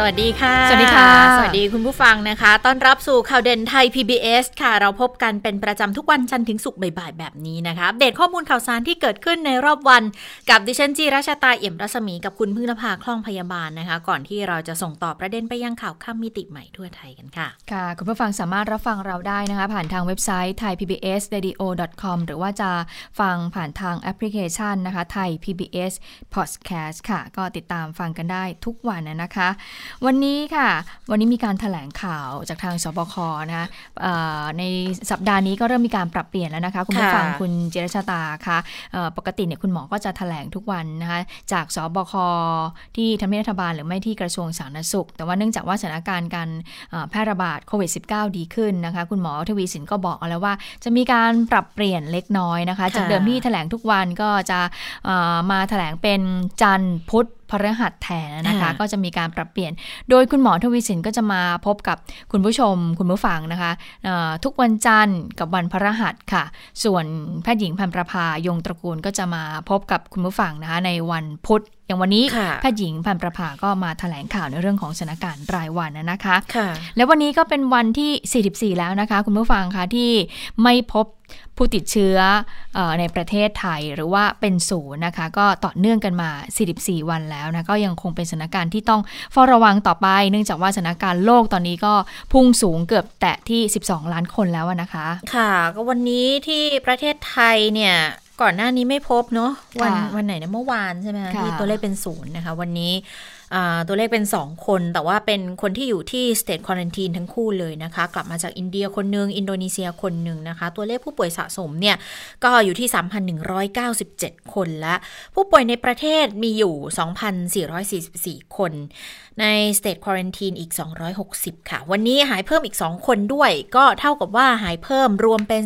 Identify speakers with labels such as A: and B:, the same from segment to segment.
A: สวัสดีค่ะ
B: สวัสดีค่ะ
A: สวัสดีคุณผู้ฟังนะคะ ต้อนรับสู่ข่าวเด่นไทย PBS ค่ะ เราพบกันเป็นประจำทุกวันจันทร์ถึงศุกร์บ่ายๆแบบนี้นะคะ อัปเดตข้อมูลข่าวสารที่เกิดขึ้นในรอบวัน กับดิฉันจีราชาตาเอี่ยมรัศมีกับคุณพึ่งนภาคล่องพยาบาลนะคะ ก่อนที่เราจะส่งต่อประเด็นไปยังข่าวข้ามมิติใหม่ทั่วไทยกันค่ะ
B: ค่ะ คุณผู้ฟังสามารถรับฟังเราได้นะคะ ผ่านทางเว็บไซต์ thaipbsradio.com หรือว่าจะฟังผ่านทางแอปพลิเคชันนะคะ Thai PBS Podcast ค่ะ ก็ติดตามฟังกันได้ทุกวันนะคะวันนี้ค่ะ วันนี้มีการถแถลงข่าวจากทางสบคนะคะเอ่อในสัปดาห์นี้ก็เริ่มมีการปรับเปลี่ยนแล้วนะคะ คุณผู้ฟัง
A: ค่ะ
B: คุณเจรชาตาค่ะเอ่อปกติเนี่ยคุณหมอก็จะแถลงทุกวันนะคะจากสบคที่ทำเนียบรัฐบาลหรือไม่ที่กระทรวงสาธารณสุข แต่ว่าเนื่องจากว่าสถานการณ์การเอ่อแพร่ระบาดโควิด -19 ดีขึ้นนะคะคุณหมอทวีสินก็บอกเอาแล้วว่า จะมีการปรับเปลี่ยนเล็กน้อยนะคะ จากเดิมที่แถลงทุกวันก็จะเอ่อมาแถลงเป็นจันทร์พุธ พฤหัสแทนนะคะ
A: ค่ะ
B: ก็จะมีการปรับเปลี่ยน โดยคุณหมอทวีสินก็จะมาพบกับคุณผู้ชม คุณผู้ฟังนะคะเอ่อทุกวันจันทร์กับวันพฤหัสค่ะ ส่วนแพทย์หญิงพันประภายงตระกูลก็จะมาพบกับคุณผู้ฟังนะคะในวันพุธ อย่างวันนี้
A: ค่ะ
B: แพทย์หญิงพันประภาก็มาแถลงข่าวในเรื่องของสถานการณ์รายวันนะคะ
A: ค่ะ
B: แล้ววันนี้ก็เป็นวันที่ 44 แล้วนะคะ คุณผู้ฟังคะที่ไม่พบผู้ติดเชื้อเออในประเทศไทยหรือว่าเป็นศูนย์นะคะ ก็ต่อเนื่องกันมา 44 วันแล้วนะก็ยังคงเป็นสถานการณ์ที่ต้องเฝ้าระวังต่อไป เนื่องจากว่าสถานการณ์โลกตอนนี้ก็พุ่งสูงเกือบแตะที่ 12 ล้านคนแล้วอะนะคะ
A: ค่ะ ก็วันนี้ที่ประเทศไทยเนี่ย ก่อนหน้านี้ไม่พบเนาะวัน
B: ค่ะ
A: วันไหนนะเมื่อวานใช่ไหมคะ
B: ค่ะ
A: ที่ตัวเลขเป็นศูนย์นะคะ วันนี้อ่าตัวเลขเป็น 2 คน แต่ว่าเป็นคนที่อยู่ที่ state quarantine ทั้งคู่เลยนะคะ กลับมาจากอินเดียคนหนึ่งอินโดนีเซียคนหนึ่งนะคะ ตัวเลขผู้ป่วยสะสมเนี่ย ก็อยู่ที่ 3,197 คนและ ผู้ป่วยในประเทศมีอยู่ 2,444 คน ใน state quarantine อีก 260 ค่ะ วันนี้หายเพิ่มอีก 2 คนด้วย ก็เท่ากับว่าหายเพิ่มรวมเป็น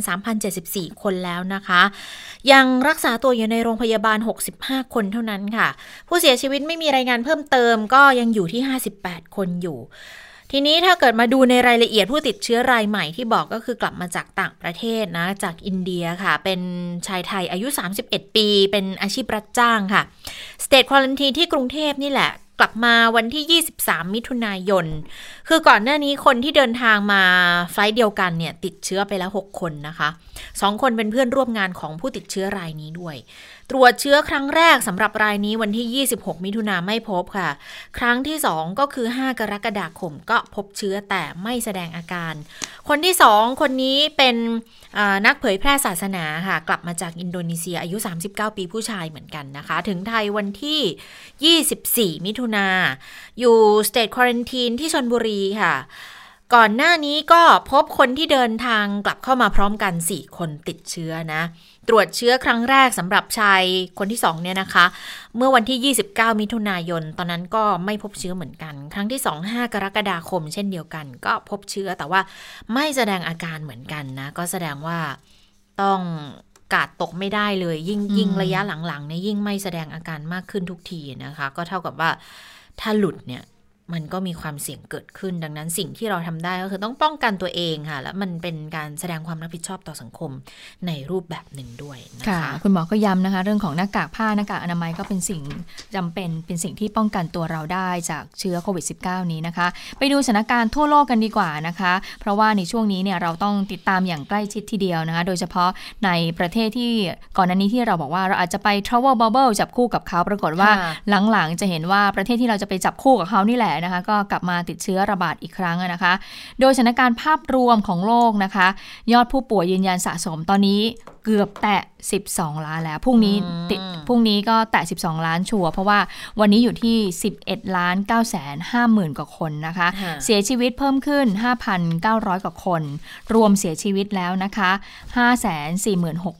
A: 3,074 คนแล้วนะคะ ยังรักษาตัวอยู่ในโรงพยาบาล 65 คนเท่านั้นค่ะ ผู้เสียชีวิตไม่มีรายงานเพิ่มเติมก็ยังอยู่ที่ 58 คนอยู่ ทีนี้ถ้าเกิดมาดูในรายละเอียดผู้ติดเชื้อรายใหม่ที่บอกก็คือกลับมาจากต่างประเทศนะ จากอินเดียค่ะ เป็นชายไทยอายุ 31 ปี เป็นอาชีพรับจ้างค่ะ State Quarantine ที่กรุงเทพนี่แหละ ลับมาวันที่ 23 มิถุนายน คือก่อนหน้านี้คนที่เดินทางมาไฟล์เดียวกันเนี่ยติดเชื้อไปแล้ว 6 คนนะคะสองคนเป็นเพื่อนร่วมงานของผู้ติดเชื้อรายนี้ด้วย ตรวจเชื้อครั้งแรกสำหรับรายนี้วันที่ 26 มิถุนาไม่พบค่ะ ครั้งที่ 2 ก็คือ 5 กรกฎาคมก็พบเชื้อแต่ไม่แสดงอาการ คนที่ 2 คนนี้เป็นนักเผยแพร่ศาสนาค่ะ กลับมาจากอินโดนีเซียอายุ 39 ปีผู้ชายเหมือนกันนะคะ ถึงไทยวันที่ 24 มิถุนาอยู่ State Quarantine ที่ชนบุรีค่ะ ก่อนหน้านี้ก็พบคนที่เดินทางกลับเข้ามาพร้อมกัน 4 คนติดเชื้อนะ ตรวจเชื้อครั้งแรกสำหรับชายคนที่ 2 เนี่ยนะคะ เมื่อวันที่ 29 มิถุนายน ตอนนั้นก็ไม่พบเชื้อเหมือนกัน ครั้งที่ 2 5 กรกฎาคม เช่นเดียวกัน ก็พบเชื้อแต่ว่าไม่แสดงอาการเหมือนกันนะ ก็แสดงว่าต้องกาดตกไม่ได้เลย ยิ่ง
B: อืม
A: ยิ่งระยะหลังๆเนี่ยยิ่งไม่แสดงอาการมากขึ้นทุกทีนะคะ ก็เท่ากับว่าถ้าหลุดเนี่ย มันก็มีความเสี่ยงเกิดขึ้น ดังนั้นสิ่งที่เราทำได้ก็คือต้องป้องกันตัวเองค่ะ แล้วมันเป็นการแสดงความรับผิดชอบต่อสังคมในรูปแบบหนึ่งด้วยนะ
B: ค่ะ
A: คะ
B: คุณหมอก็ย้ำนะคะ เรื่องของหน้ากากผ้าหน้ากากอนามัยก็เป็นสิ่งจำเป็นเป็นสิ่งที่ป้องกันตัวเราได้จากเชื้อโควิด -19 นี้นะคะ ไปดูสถานการณ์ทั่วโลกกันดีกว่านะคะ เพราะว่าในช่วงนี้เนี่ยเราต้องติดตามอย่างใกล้ชิดทีเดียวนะคะ โดยเฉพาะในประเทศที่ก่อนหน้านี้ที่เราบอกว่าเราอาจจะไป travel bubble จับคู่กับเขาปรากฏว่า
A: ค่ะ
B: หลังๆจะเห็นว่าประเทศที่เราจะไปจับคู่กับเขานี่แหละนะคะ ก็กลับมาติดเชื้อระบาดอีกครั้งนะคะ โดยสถานการณ์ภาพรวมของโลกนะคะ ยอดผู้ป่วยยืนยันสะสมตอนนี้ เกือบแตะ 12 ล้านแล้วพรุ่งนี้
A: อืม
B: ติดพรุ่งนี้ก็แตะ 12 ล้านชัวร์เพราะว่าวันนี้อยู่ที่ 11 ล้าน9แสน5หมื่นกว่าคนนะคะ
A: ค่ะ
B: เสียชีวิตเพิ่มขึ้น 5,900 กว่าคน รวมเสียชีวิตแล้วนะคะ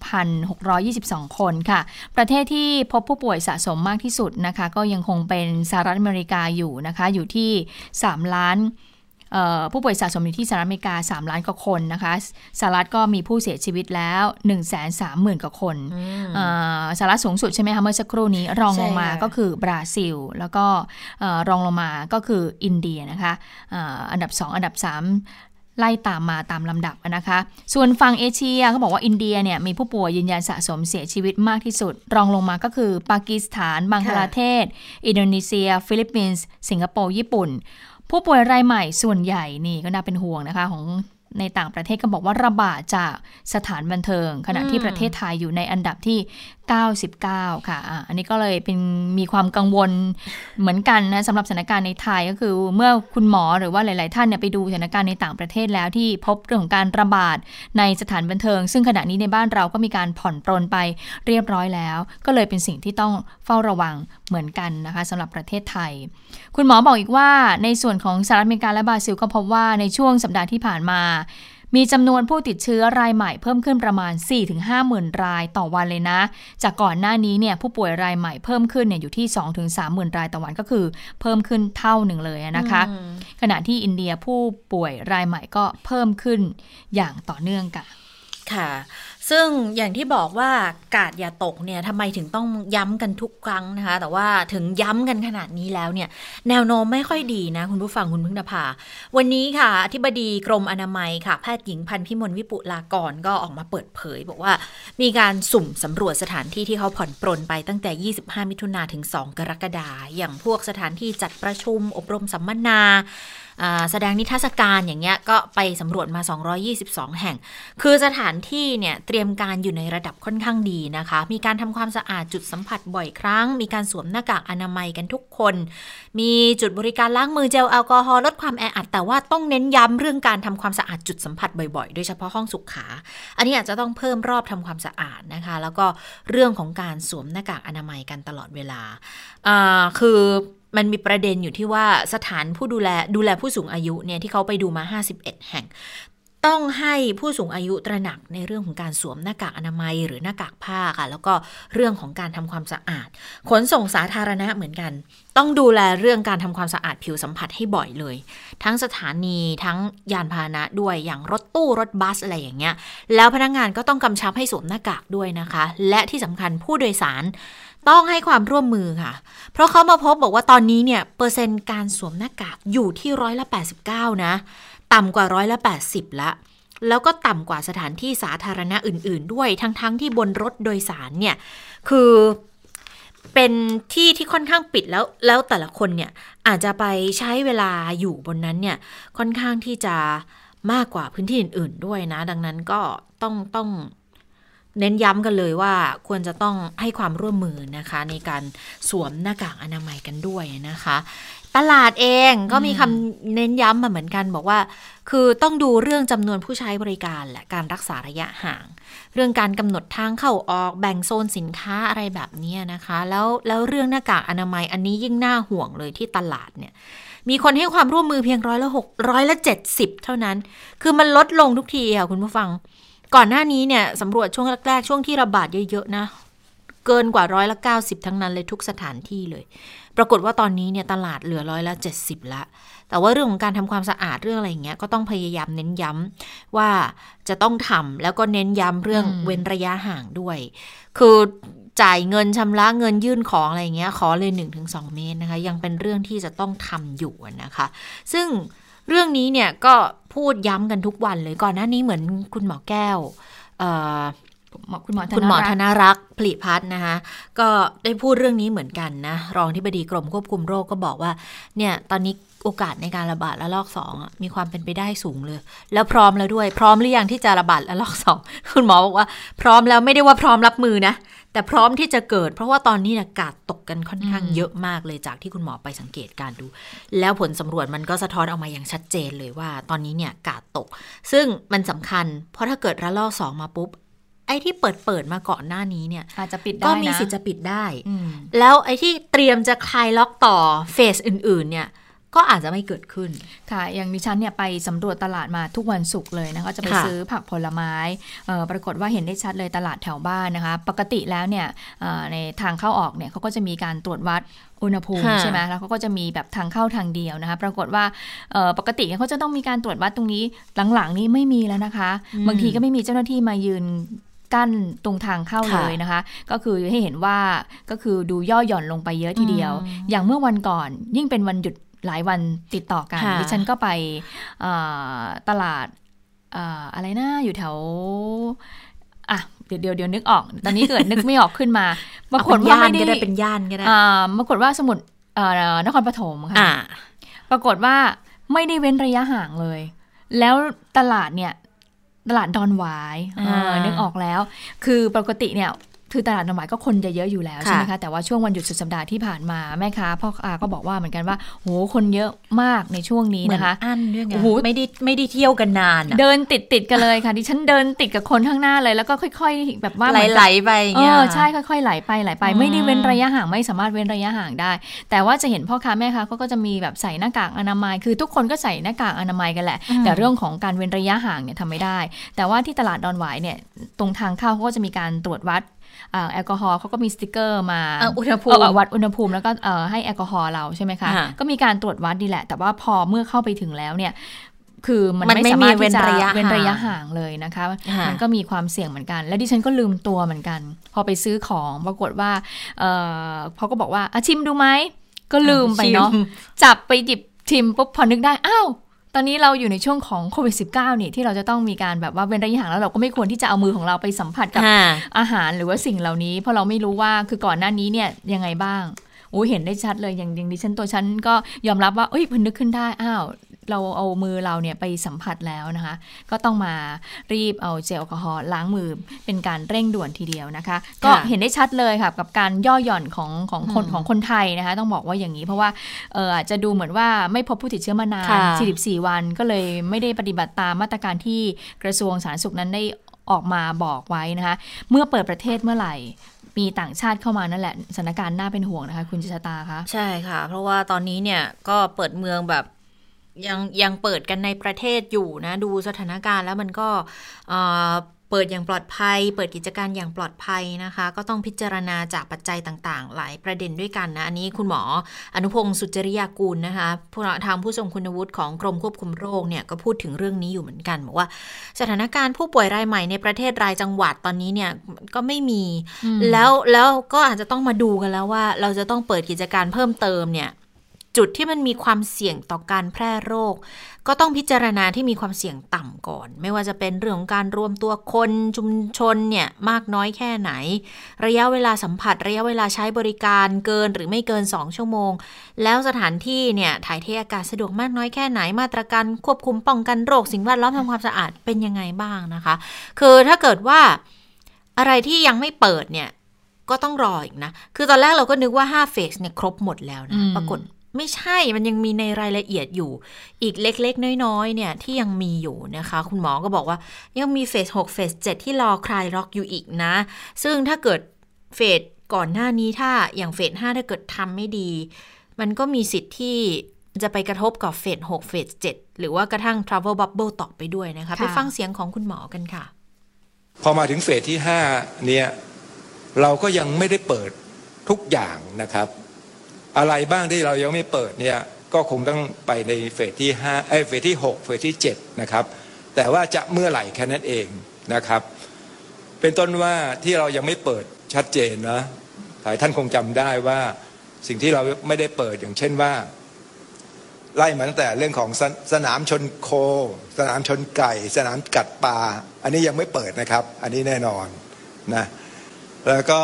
B: 546,622 คนค่ะ ประเทศที่พบผู้ป่วยสะสมมากที่สุดนะคะ ก็ยังคงเป็นสหรัฐอเมริกาอยู่นะคะ อยู่ที่ 3 ล้าน ผู้ป่วยสะสมอยู่ที่สหรัฐอเมริกา 3 ล้านกว่าคนนะคะสหรัฐก็มีผู้เสียชีวิตแล้ว 1 3 0 0 0 0 กว่าคนสหรัฐสูงสุดใช่ไหมคะเมื่อสักครู่นี้รองลงมาก็คือบราซิล แล้วก็รองลงมาก็คืออินเดียนะคะอันดับ 2 อันดับ 3ไล่ตามมาตามลำดับนะคะ ส่วนฝั่งเอเชียเขาบอกว่าอินเดียเนี่ยมีผู้ป่วยยืนยันสะสมเสียชีวิตมากที่สุด รองลงมาก็คือปากีสถาน บังคลาเทศ อินโดนีเซีย ฟิลิปปินส์ สิงคโปร์ ญี่ปุ่น ผู้ป่วยรายใหม่ส่วนใหญ่นี่ก็น่าเป็นห่วงนะคะของในต่างประเทศก็บอกว่าระบาดจากสถานบันเทิง ขณะที่ประเทศไทยอยู่ในอันดับที่ 99 ค่ะอะอันนี้ก็เลยเป็นมีความกังวลเหมือนกันนะสำหรับสถานการณ์ในไทยก็คือเมื่อคุณหมอหรือว่าหลาย ๆ ท่านเนี่ยไปดูสถานการณ์ในต่างประเทศแล้วที่พบเรื่องของการระบาดในสถานบันเทิง ซึ่งขณะนี้ในบ้านเราก็มีการผ่อนปรนไปเรียบร้อยแล้ว ก็เลยเป็นสิ่งที่ต้องเฝ้าระวัง เหมือนกันนะคะสำหรับประเทศไทย คุณหมอบอกอีกว่าในส่วนของสหรัฐอเมริกาและบราซิลก็พบว่าในช่วงสัปดาห์ที่ผ่านมา มีจำนวนผู้ติดเชื้อรายใหม่เพิ่มขึ้นประมาณ 4-5หมื่นรายต่อวันเลยนะ จากก่อนหน้านี้เนี่ยผู้ป่วยรายใหม่เพิ่มขึ้นเนี่ยอยู่ที่ 2-3หมื่นรายต่อวันก็คือ เพิ่มขึ้นเท่าหนึ่งเลยนะคะ ขณะที่อินเดียผู้ป่วยรายใหม่ก็เพิ่มขึ้นอย่างต่อเนื่องกัน
A: ค่ะ ซึ่งอย่างที่บอกว่ากาดอย่าตกเนี่ยทำไมถึงต้องย้ำกันทุกครั้งนะคะ แต่ว่าถึงย้ำกันขนาดนี้แล้วเนี่ย แนวโน้มไม่ค่อยดีนะ คุณผู้ฟังคุณพึ่งนภา วันนี้ค่ะอธิบดีกรมอนามัยค่ะ แพทย์หญิงพันพิมลวิปุลากรก็ออกมาเปิดเผย บอกว่ามีการสุ่มสำรวจสถานที่ที่เขาผ่อนปรนไปตั้งแต่ 25 มิถุนาถึง 2 กรกฎาอย่างพวกสถานที่จัดประชุมอบรมสัมมนา แสดงนิทรรศการอย่างเงี้ยก็ไปสำรวจมา 222 แห่ง คือสถานที่เนี่ยเตรียมการอยู่ในระดับค่อนข้างดีนะคะ มีการทำความสะอาดจุดสัมผัสบ่อยครั้ง มีการสวมหน้ากากอนามัยกันทุกคน มีจุดบริการล้างมือเจลแอลกอฮอล์ลดความแออัด แต่ว่าต้องเน้นย้ำเรื่องการทำความสะอาดจุดสัมผัสบ่อยๆ โดยเฉพาะห้องสุขาอันนี้อาจจะต้องเพิ่มรอบทำความสะอาดนะคะ แล้วก็เรื่องของการสวมหน้ากากอนามัยกันตลอดเวลาคือ มันมีประเด็นอยู่ที่ว่าสถานผู้ดูแลดูแลผู้สูงอายุเนี่ยที่เขาไปดูมา 51 แห่ง ต้องให้ผู้สูงอายุตระหนักในเรื่องของการสวมหน้ากากอนามัยหรือหน้ากากผ้าค่ะ แล้วก็เรื่องของการทำความสะอาด ขนส่งสาธารณะเหมือนกัน ต้องดูแลเรื่องการทำความสะอาดผิวสัมผัสให้บ่อยเลย ทั้งสถานีทั้งยานพาหนะด้วยอย่างรถตู้รถบัสอะไรอย่างเงี้ย แล้วพนักงงานก็ต้องกำชับให้สวมหน้ากากด้วยนะคะ และที่สำคัญผู้โดยสาร ต้องให้ความร่วมมือค่ะ เพราะเขามาพบบอกว่าตอนนี้เนี่ย เปอร์เซ็นต์การสวมหน้ากากอยู่ที่ร้อยละ 89 นะ ต่ำกว่าร้อยละ 80 ละ แล้วก็ต่ำกว่าสถานที่สาธารณะอื่น ๆ ด้วย ทั้งๆทที่บนรถโดยสารเนี่ย คือเป็นที่ที่ค่อนข้างปิดแล้ว แล้วแต่ละคนเนี่ย อาจจะไปใช้เวลาอยู่บนนั้นเนี่ย ค่อนข้างที่จะมากกว่าพื้นที่อื่น ๆ ด้วยนะ ดังนั้นก็ต้องต้อง เน้นย้ำกันเลยว่าควรจะต้องให้ความร่วมมือนะคะ ในการสวมหน้ากากอนามัยกันด้วยนะคะ ตลาดเองก็มีคำเน้นย้ำมาเหมือนกันบอกว่า คือต้องดูเรื่องจำนวนผู้ใช้บริการและการรักษาระยะห่าง เรื่องการกำหนดทางเข้าออกแบ่งโซนสินค้าอะไรแบบนี้นะคะ แล้วแล้วเรื่องหน้ากากอนามัยอันนี้ยิ่งน่าห่วงเลยที่ตลาดเนี่ยมีคนให้ความร่วมมือเพียงร้อยละหกร้อยละเจ็ดสิบเท่านั้น คือมันลดลงทุกทีค่ะคุณผู้ฟัง ก่อนหน้านี้เนี่ยสำรวจช่วงแรกๆ ช่วงที่ระบาดเยอะๆนะ เกินกว่าร้อยละ 90 ทั้งนั้นเลยทุกสถานที่เลย ปรากฏว่าตอนนี้เนี่ยตลาดเหลือร้อยละ 70 ละ แต่ว่าเรื่องของการทำความสะอาดเรื่องอะไรเงี้ยก็ต้องพยายามเน้นย้ำว่าจะต้องทำแล้วก็เน้นย้ำเรื่องเว้นระยะห่างด้วย คือจ่ายเงินชำระเงินยื่นของอะไรเงี้ยขอเลย 1-2 เมตรนะคะ ยังเป็นเรื่องที่จะต้องทำอยู่นะคะ ซึ่ง เรื่องนี้เนี่ยก็พูดย้ำกันทุกวันเลยก่อนหน้านี้เหมือนคุณหมอแก้วคุณหมอคุณหมอธนารักษ์ผลิพัฒนะคะก็ได้พูดเรื่องนี้เหมือนกันนะ รองที่บดีกรมควบคุมโรคก็บอกว่า เนี่ยตอนนี้โอกาสในการระบาดระลอกสองมีความเป็นไปได้สูงเลย แล้วพร้อมแล้วด้วย พร้อมหรือยังที่จะระบาดระลอกสองคุณหมอบอกว่า พร้อมแล้วไม่ได้ว่าพร้อมรับมือนะ แต่พร้อมที่จะเกิด เพราะว่าตอนนี้อากาศตกกันค่อนข้างเยอะมากเลยจากที่คุณหมอไปสังเกตการดู แล้วผลสำรวจมันก็สะท้อนออกมาอย่างชัดเจนเลยว่า ตอนนี้เนี่ยอากาศตก ซึ่งมันสำคัญ เพราะถ้าเกิดระลอกสองมาปุ๊บไอ้ที่เปิดเปิดมาก่อนหน้านี้เนี่ย
B: อาจจะปิดได้
A: ก็มีสิทธิ์จะปิดได้ แล้วไอ้ที่เตรียมจะคลายล็อกต่อเฟสอื่น ๆ เนี่ย ก็อาจจะไม่เกิดขึ้น
B: ค่ะ อย่างดิฉันเนี่ยไปสำรวจตลาดมาทุกวันศุกร์เลยนะคะ จะไปซื้อผักผลไม้ ปรากฏว่าเห็นได้ชัดเลยตลาดแถวบ้านนะคะ ปกติแล้วเนี่ยในทางเข้าออกเนี่ยเขาก็จะมีการตรวจวัดอุณหภูมิใช่ไหมแล้วเขาก็จะมีแบบทางเข้าทางเดียวนะคะ ปรากฏว่าปกติเขาจะต้องมีการตรวจวัดตรงนี้หลังๆ นี้ไม่มีแล้วนะคะ บางทีก็ไม่มีเจ้าหน้าที่มายืนกั้นตรงทางเข้าเลยนะคะ ก็คือให้เห็นว่าก็คือดูย่อหย่อนลงไปเยอะทีเดียว อย่างเมื่อวันก่อนยิ่งเป็นวันหยุด หลายวันติดต่อกันดิฉันก็ไปตลาดอะไรนะอยู่แถวอะเดี๋ยวเดี๋ยวเดี๋ยวนึกออก ตอนนี้เกิดนึกไม่ออกขึ้นมา
A: ปรากฏว่าไม่ได้เป็นย่านก็ได้
B: ปรากฏว่าสมุทรนครปฐมค่ะปรากฏว่าไม่ได้เว้นระยะห่างเลย แล้วตลาดเนี่ย ตลาดดอนหวายนึกออกแล้ว คือปกติเนี่ย คือตลาดน้ำหวายก็คนจะเยอะอยู่แล้วใช่ไหมคะแต่ว่าช่วงวันหยุดสุดสัปดาห์ที่ผ่านมาแม่ค้าพ่อค้าก็บอกว่าเหมือนกันว่าโหคนเยอะมากในช่วงนี้นะคะ
A: อันด้วยไงไม่ได้ไม่ได้เที่ยวกันนาน
B: เดินติดติดกันเลยค่ะที่ฉันเดินติดกับคนข้างหน้าเลย แล้วก็ค่อยๆ แบบว่า
A: ไหลๆไปเงี้ย
B: ใช่ค่อยๆไหลไปไหลไป ไม่ได้เว้นระยะห่างไม่สามารถเว้นระยะห่างได้ แต่ว่าจะเห็นพ่อค้าแม่ค้าเขาก็จะมีแบบใส่หน้ากากอนามัย คือทุกคนก็ใส่หน้ากากอนามัยกันแหละ แต่เรื่องของการเว้นระยะห่างเนี่ยทำไม่ได้ แต่ว่าที่ตลาดดอนหวายเนี่ยตรงทางเข้าเขาก็จะมีการตรวจวัด แอลกอฮอล์เขาก็มีสติกเกอร์มา
A: อุณหภูมิ
B: วัดอุณหภูมิแล้วก็ให้แอลกอฮอล์เราใช่ไหมคะ ก็มีการตรวจวัดดีแหละ แต่ว่าพอเมื่อเข้าไปถึงแล้วเนี่ยคือมันไม่สามารถที่จะเว้นระยะห่างเลยนะคะ มันก็มีความเสี่ยงเหมือนกัน และดิฉันก็ลืมตัวเหมือนกัน พอไปซื้อของปรากฏว่าเขาก็บอกว่าอาชิมดูไหมก็ลืมไปเนาะจับไปหยิบชิมปุ๊บพอนึกได้อ้าว ตอนนี้เราอยู่ในช่วงของโควิด -19 นี่ที่เราจะต้องมีการแบบว่าเว้นระยะห่างแล้วเราก็ไม่ควรที่จะเอามือของเราไปสัมผัสกับอาหารหรือว่าสิ่งเหล่านี้ เพราะเราไม่รู้ว่าคือก่อนหน้านี้เนี่ยยังไงบ้างโอ้เห็นได้ชัดเลยอย่างอย่างดิฉันตัวฉันก็ยอมรับว่าเอ้ยพนึกขึ้นได้อ้าว เราเอามือเราเนี่ยไปสัมผัสแล้วนะคะ ก็ต้องมารีบเอาเจลแอลกอฮอล์ล้างมือเป็นการเร่งด่วนทีเดียวนะคะ ก็เห็นได้ชัดเลยค่ะกับการย่อหย่อนของของคนของคนไทยนะคะ ต้องบอกว่าอย่างนี้เพราะว่าเอออาจจะดูเหมือนว่าไม่พบผู้ติดเชื้อมานาน 44 วันก็เลยไม่ได้ปฏิบัติตามมาตรการที่กระทรวงสาธารณสุขนั้นได้ออกมาบอกไว้นะคะ เมื่อเปิดประเทศเมื่อไหร่มีต่างชาติเข้ามานั่นแหละสถานการณ์น่าเป็นห่วงนะคะ คุณจิชตาคะ
A: ใช่ค่ะ เพราะว่าตอนนี้เนี่ยก็เปิดเมืองแบบ ยังยังเปิดกันในประเทศอยู่นะ ดูสถานการณ์แล้วมันก็เปิดอย่างปลอดภัย เปิดกิจการอย่างปลอดภัยนะคะ ก็ต้องพิจารณาจากปัจจัยต่างๆ หลายประเด็นด้วยกันนะ อันนี้คุณหมออนุพงศ์สุจริยากูลนะคะผู้ทางผู้ทรงคุณวุฒิของกรมควบคุมโรคเนี่ยก็พูดถึงเรื่องนี้อยู่เหมือนกันบอกว่า สถานการณ์ผู้ป่วยรายใหม่ในประเทศรายจังหวัดตอนนี้เนี่ยก็ไม่มี แล้วแล้วก็อาจจะต้องมาดูกันแล้วว่า เราจะต้องเปิดกิจการเพิ่มเติมเนี่ย จุดที่มันมีความเสี่ยงต่อการแพร่โรค ก็ต้องพิจารณาที่มีความเสี่ยงต่ำก่อน ไม่ว่าจะเป็นเรื่องของการรวมตัวคนชุมชนเนี่ยมากน้อยแค่ไหน ระยะเวลาสัมผัส ระยะเวลาใช้บริการเกินหรือไม่เกิน 2 ชั่วโมง แล้วสถานที่เนี่ยถ่ายเทอากาศสะดวกมากน้อยแค่ไหนมาตรการควบคุมป้องกันโรคสิ่งแวดล้อมทำความสะอาดเป็นยังไงบ้างนะคะ คือถ้าเกิดว่าอะไรที่ยังไม่เปิดเนี่ยก็ต้องรออีกนะ คือตอนแรกเราก็นึกว่า5เฟสเนี่ยครบหมดแล้วนะ ปรากฏ ไม่ใช่มันยังมีในรายละเอียดอยู่ อีกเล็กๆ น้อยๆ เนี่ยที่ยังมีอยู่นะคะ คุณหมอก็บอกว่ายังมีเฟส6เฟส7ที่รอคลายล็อกอยู่อีกนะ ซึ่งถ้าเกิดเฟสก่อนหน้านี้ถ้าอย่างเฟส5ถ้าเกิดทำไม่ดี มันก็มีสิทธิ์ที่จะไปกระทบกับเฟส6เฟส7หรือว่ากระทั่ง Travel Bubble ต่อไปด้วยนะคะ ไปฟังเสียงของคุณหมอกันค่ะ
C: พอมาถึงเฟสที่ 5 เนี่ย เราก็ยังไม่ได้เปิดทุกอย่างนะครับ อะไรบ้างที่เรายังไม่เปิดเนี่ยก็คงต้องไปในเฟสที่5เอ้เฟสที่ 6 เฟสที่ 7 นะครับ แต่ว่าจะเมื่อไหร่แค่นั้นเองนะครับ เป็นต้นว่าที่เรายังไม่เปิดชัดเจนนะหลายท่านคงจำได้ว่าสิ่งที่เราไม่ได้เปิดอย่างเช่นว่า ไล่มาตั้งแต่เรื่องของสสนามชนโค สนามชนไก่ สนามกัดปลาอันนี้ยังไม่เปิดนะครับ อันนี้แน่นอนนะแล้วก็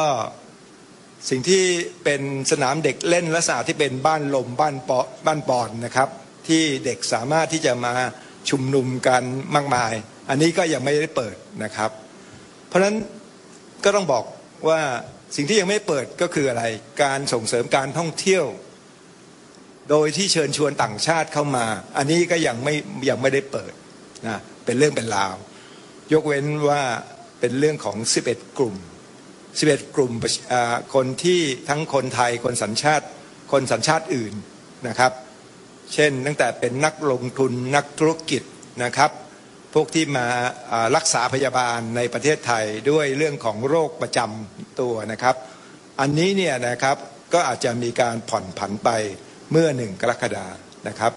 C: สิ่งที่เป็นสนามเด็กเล่นลักษณะที่เป็นบ้านลมบ้านปอบ้านปอนนะครับ ที่เด็กสามารถที่จะมาชุมนุมกันมากมาย อันนี้ก็ยังไม่ได้เปิดนะครับ เพราะฉะนั้นก็ต้องบอกว่าสิ่งที่ยังไม่เปิดก็คืออะไร การส่งเสริมการท่องเที่ยว โดยที่เชิญชวนต่างชาติเข้ามา อันนี้ก็ยังไม่ยังไม่ได้เปิดนะเป็นเรื่องเป็นราว ยกเว้นว่าเป็นเรื่องของ 11 กลุ่ม 11 กลุ่มคนที่ทั้งคนไทยคนสัญชาติคนสัญชาติอื่นนะครับ เช่นตั้งแต่เป็นนักลงทุนนักธุรกิจนะครับ พวกที่มารักษาพยาบาลในประเทศไทยด้วยเรื่องของโรคประจำตัวนะครับ อันนี้เนี่ยนะครับก็อาจจะมีการผ่อนผันไปเมื่อหนึ่งกรกฎานะครับ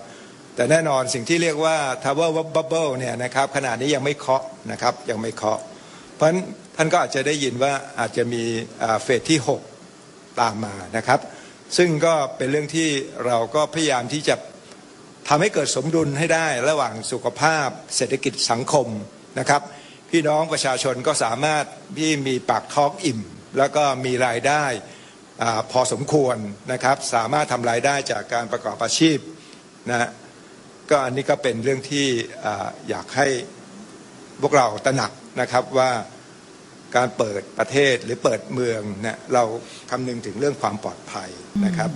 C: แต่แน่นอนสิ่งที่เรียกว่า Tower Bubble เนี่ยนะครับขณะนี้ยังไม่เคาะนะครับยังไม่เคาะ เพราะฉะนั้นานก็อาจจะได้ยินว่าอาจจะมีเฟสที่ 6 ตามมานะครับ ซึ่งก็เป็นเรื่องที่เราก็พยายามที่จะทำให้เกิดสมดุลให้ได้ระหว่างสุขภาพ เศรษฐกิจสังคมนะครับ พี่น้องประชาชนก็สามารถที่มีปากท้องอิ่ม แล้วก็มีรายได้อพอสมควรนะครับ สามารถทำรายได้จากการประกอบอาชีพนะก็อันนี้ก็เป็นเรื่องที่ออยากให้พวกเราตระหนักนะครับว่า การเปิดประเทศหรือเปิดเมืองเนี่ยเราคำนึงถึงเรื่องความปลอดภัยนะครับ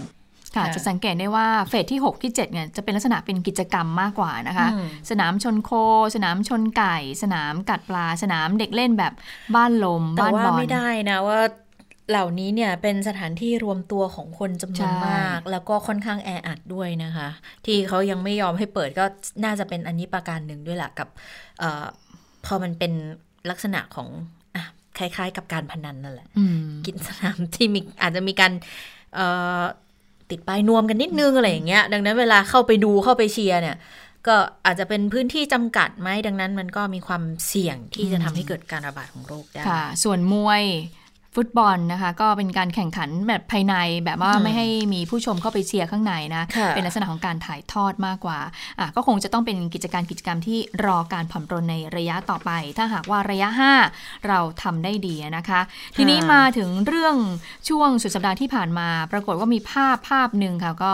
B: ค่ะจะสังเกตได้ว่าเฟสที่ 6 ที่7เนี่ยจะเป็นลักษณะเป็นกิจกรรมมากกว่านะคะ สนามชนโค สนามชนไก่ สนามกัดปลา สนามเด็กเล่นแบบบ้านลม บ้านบอล
A: แต่ว่าไม่ได้นะว่าเหล่านี้เนี่ยเป็นสถานที่รวมตัวของคนจำนวนมาก แล้วก็ค่อนข้างแออัดด้วยนะคะ ที่เขายังไม่ยอมให้เปิดก็น่าจะเป็นอันนี้ประการหนึ่งด้วยแหละกับอพอมันเป็นลักษณะของอ คล้าย ๆ กับการพนันนั่นแหละกินสนามที่มีอาจจะมีการติดป้ายนวมกันนิดนึงอะไรอย่างเงี้ย ดังนั้นเวลาเข้าไปดูเข้าไปเชียร์เนี่ย ก็อาจจะเป็นพื้นที่จำกัดไหมดังนั้นมันก็มีความเสี่ยงที่จะทำให้เกิดการระบาดของโรคได้
B: ค่ะ ส่วนมวย ฟุตบอลนะคะก็เป็นการแข่งขันแบบภายในแบบว่าไม่ให้มีผู้ชมเข้าไปเชียร์ข้างในนะ เป็นลักษณะของการถ่ายทอดมากกว่าอะก็คงจะต้องเป็นกิจการกิจกรรมที่รอการผ่อนปรนในระยะต่อไป ถ้าหากว่าระยะ 5 เราทำได้ดีนะคะ ทีนี้มาถึงเรื่องช่วงสุดสัปดาห์ที่ผ่านมา ปรากฏว่ามีภาพภาพหนึ่งค่ะก็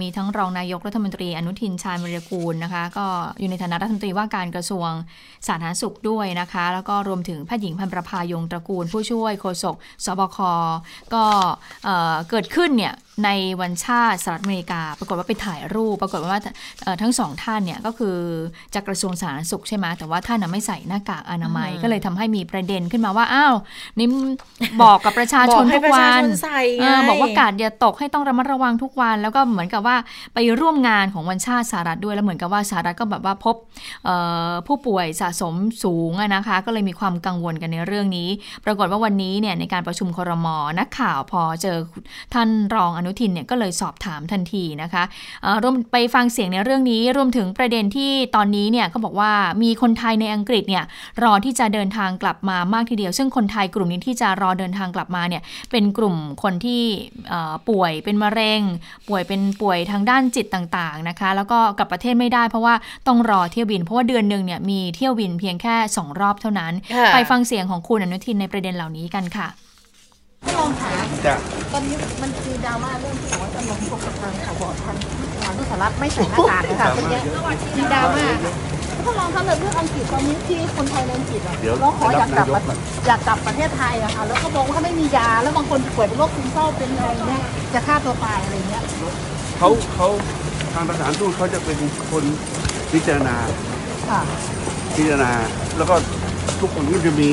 B: มีทั้งรองนายกรัฐมนตรีอนุทินชาญวิรกูลนะคะ ก็อยู่ในฐานะรัฐมนตรีว่าการกระทรวงสาธารณสุขด้วยนะคะ แล้วก็รวมถึงแพทย์หญิงพันประภายงตระกูลผู้ช่วยโฆษกสบคก็เกิดขึ้นเนี่ยในวันชาติสหรัฐอเมริกา ปรากฏว่าไปถ่ายรูป ปรากฏว่าทั้งสองท่านเนี่ยก็คือจากกระทรวงสาธารณสุขใช่ไหมแต่ว่าท่านไม่ใส่หน้ากากอนามัยก็เลยทำให้มีประเด็นขึ้นมาว่าอ้าวนี่บอกกับประชาชนทุกวันบอกว่ากาดอย่าตกให้ต้องระมัดระวังทุกวัน แล้วก็เหมือนกับว่าไปร่วมงานของวันชาติสหรัฐด้วยแล้วเหมือนกับว่าสหรัฐก็แบบว่าพบผู้ป่วยสะสมสูงนะคะ ก็เลยมีความกังวลกันในเรื่องนี้ ปรากฏว่าวันนี้เนี่ยในการประชุมครมนักข่าวพอเจอท่านรองอนุทินเนี่ยก็เลยสอบถามทันทีนะคะรวมไปฟังเสียงในเรื่องนี้รวมถึงประเด็นที่ตอนนี้เนี่ยก็บอกว่ามีคนไทยในอังกฤษเนี่ยรอที่จะเดินทางกลับมามากทีเดียว ซึ่งคนไทยกลุ่มนี้ที่จะรอเดินทางกลับมาเนี่ยเป็นกลุ่มคนที่ป่วยเป็นมะเร็ง ป่วยเป็นป่วยทางด้านจิตต่างๆนะคะ แล้วก็กลับประเทศไม่ได้เพราะว่าต้องรอเที่ยวบิน เพราะว่าเดือนหนึ่งเนี่ยมีเที่ยวบินเพียงแค่ 2 รอบเท่านั้น ไปฟังเสียงของคุณอนุทินในประเด็นเหล่านี้กันค่ะ
D: ท่านรองคะตอนนี้มันคือดราม่าเรื่องที่บอกว่าจะลงพวกกับทางข่าวบอกทางทางทุสารัฐไม่ใส่หน้ากากนะคะเป็นเยอะมีดราม่าท่านรองคะเรื่องอังกฤษตอนนี้ที่คนไทยในอังกฤษอะร้องขออยากกลับอยากกลับประเทศไทยอะค่ะแล้วก็บอกว่าถ้าไม่มียาแล้วบางคนป่วยเป็นโรคซึมเศร้าเป็นอะไรเงี้ยจะฆ่าตัวตายอะไรเงี้ย
E: เขาเขาทางประธานทูตเขาจะเป็นคนพิจารณาพิจารณา แล้วก็ทุกคนก็จะมี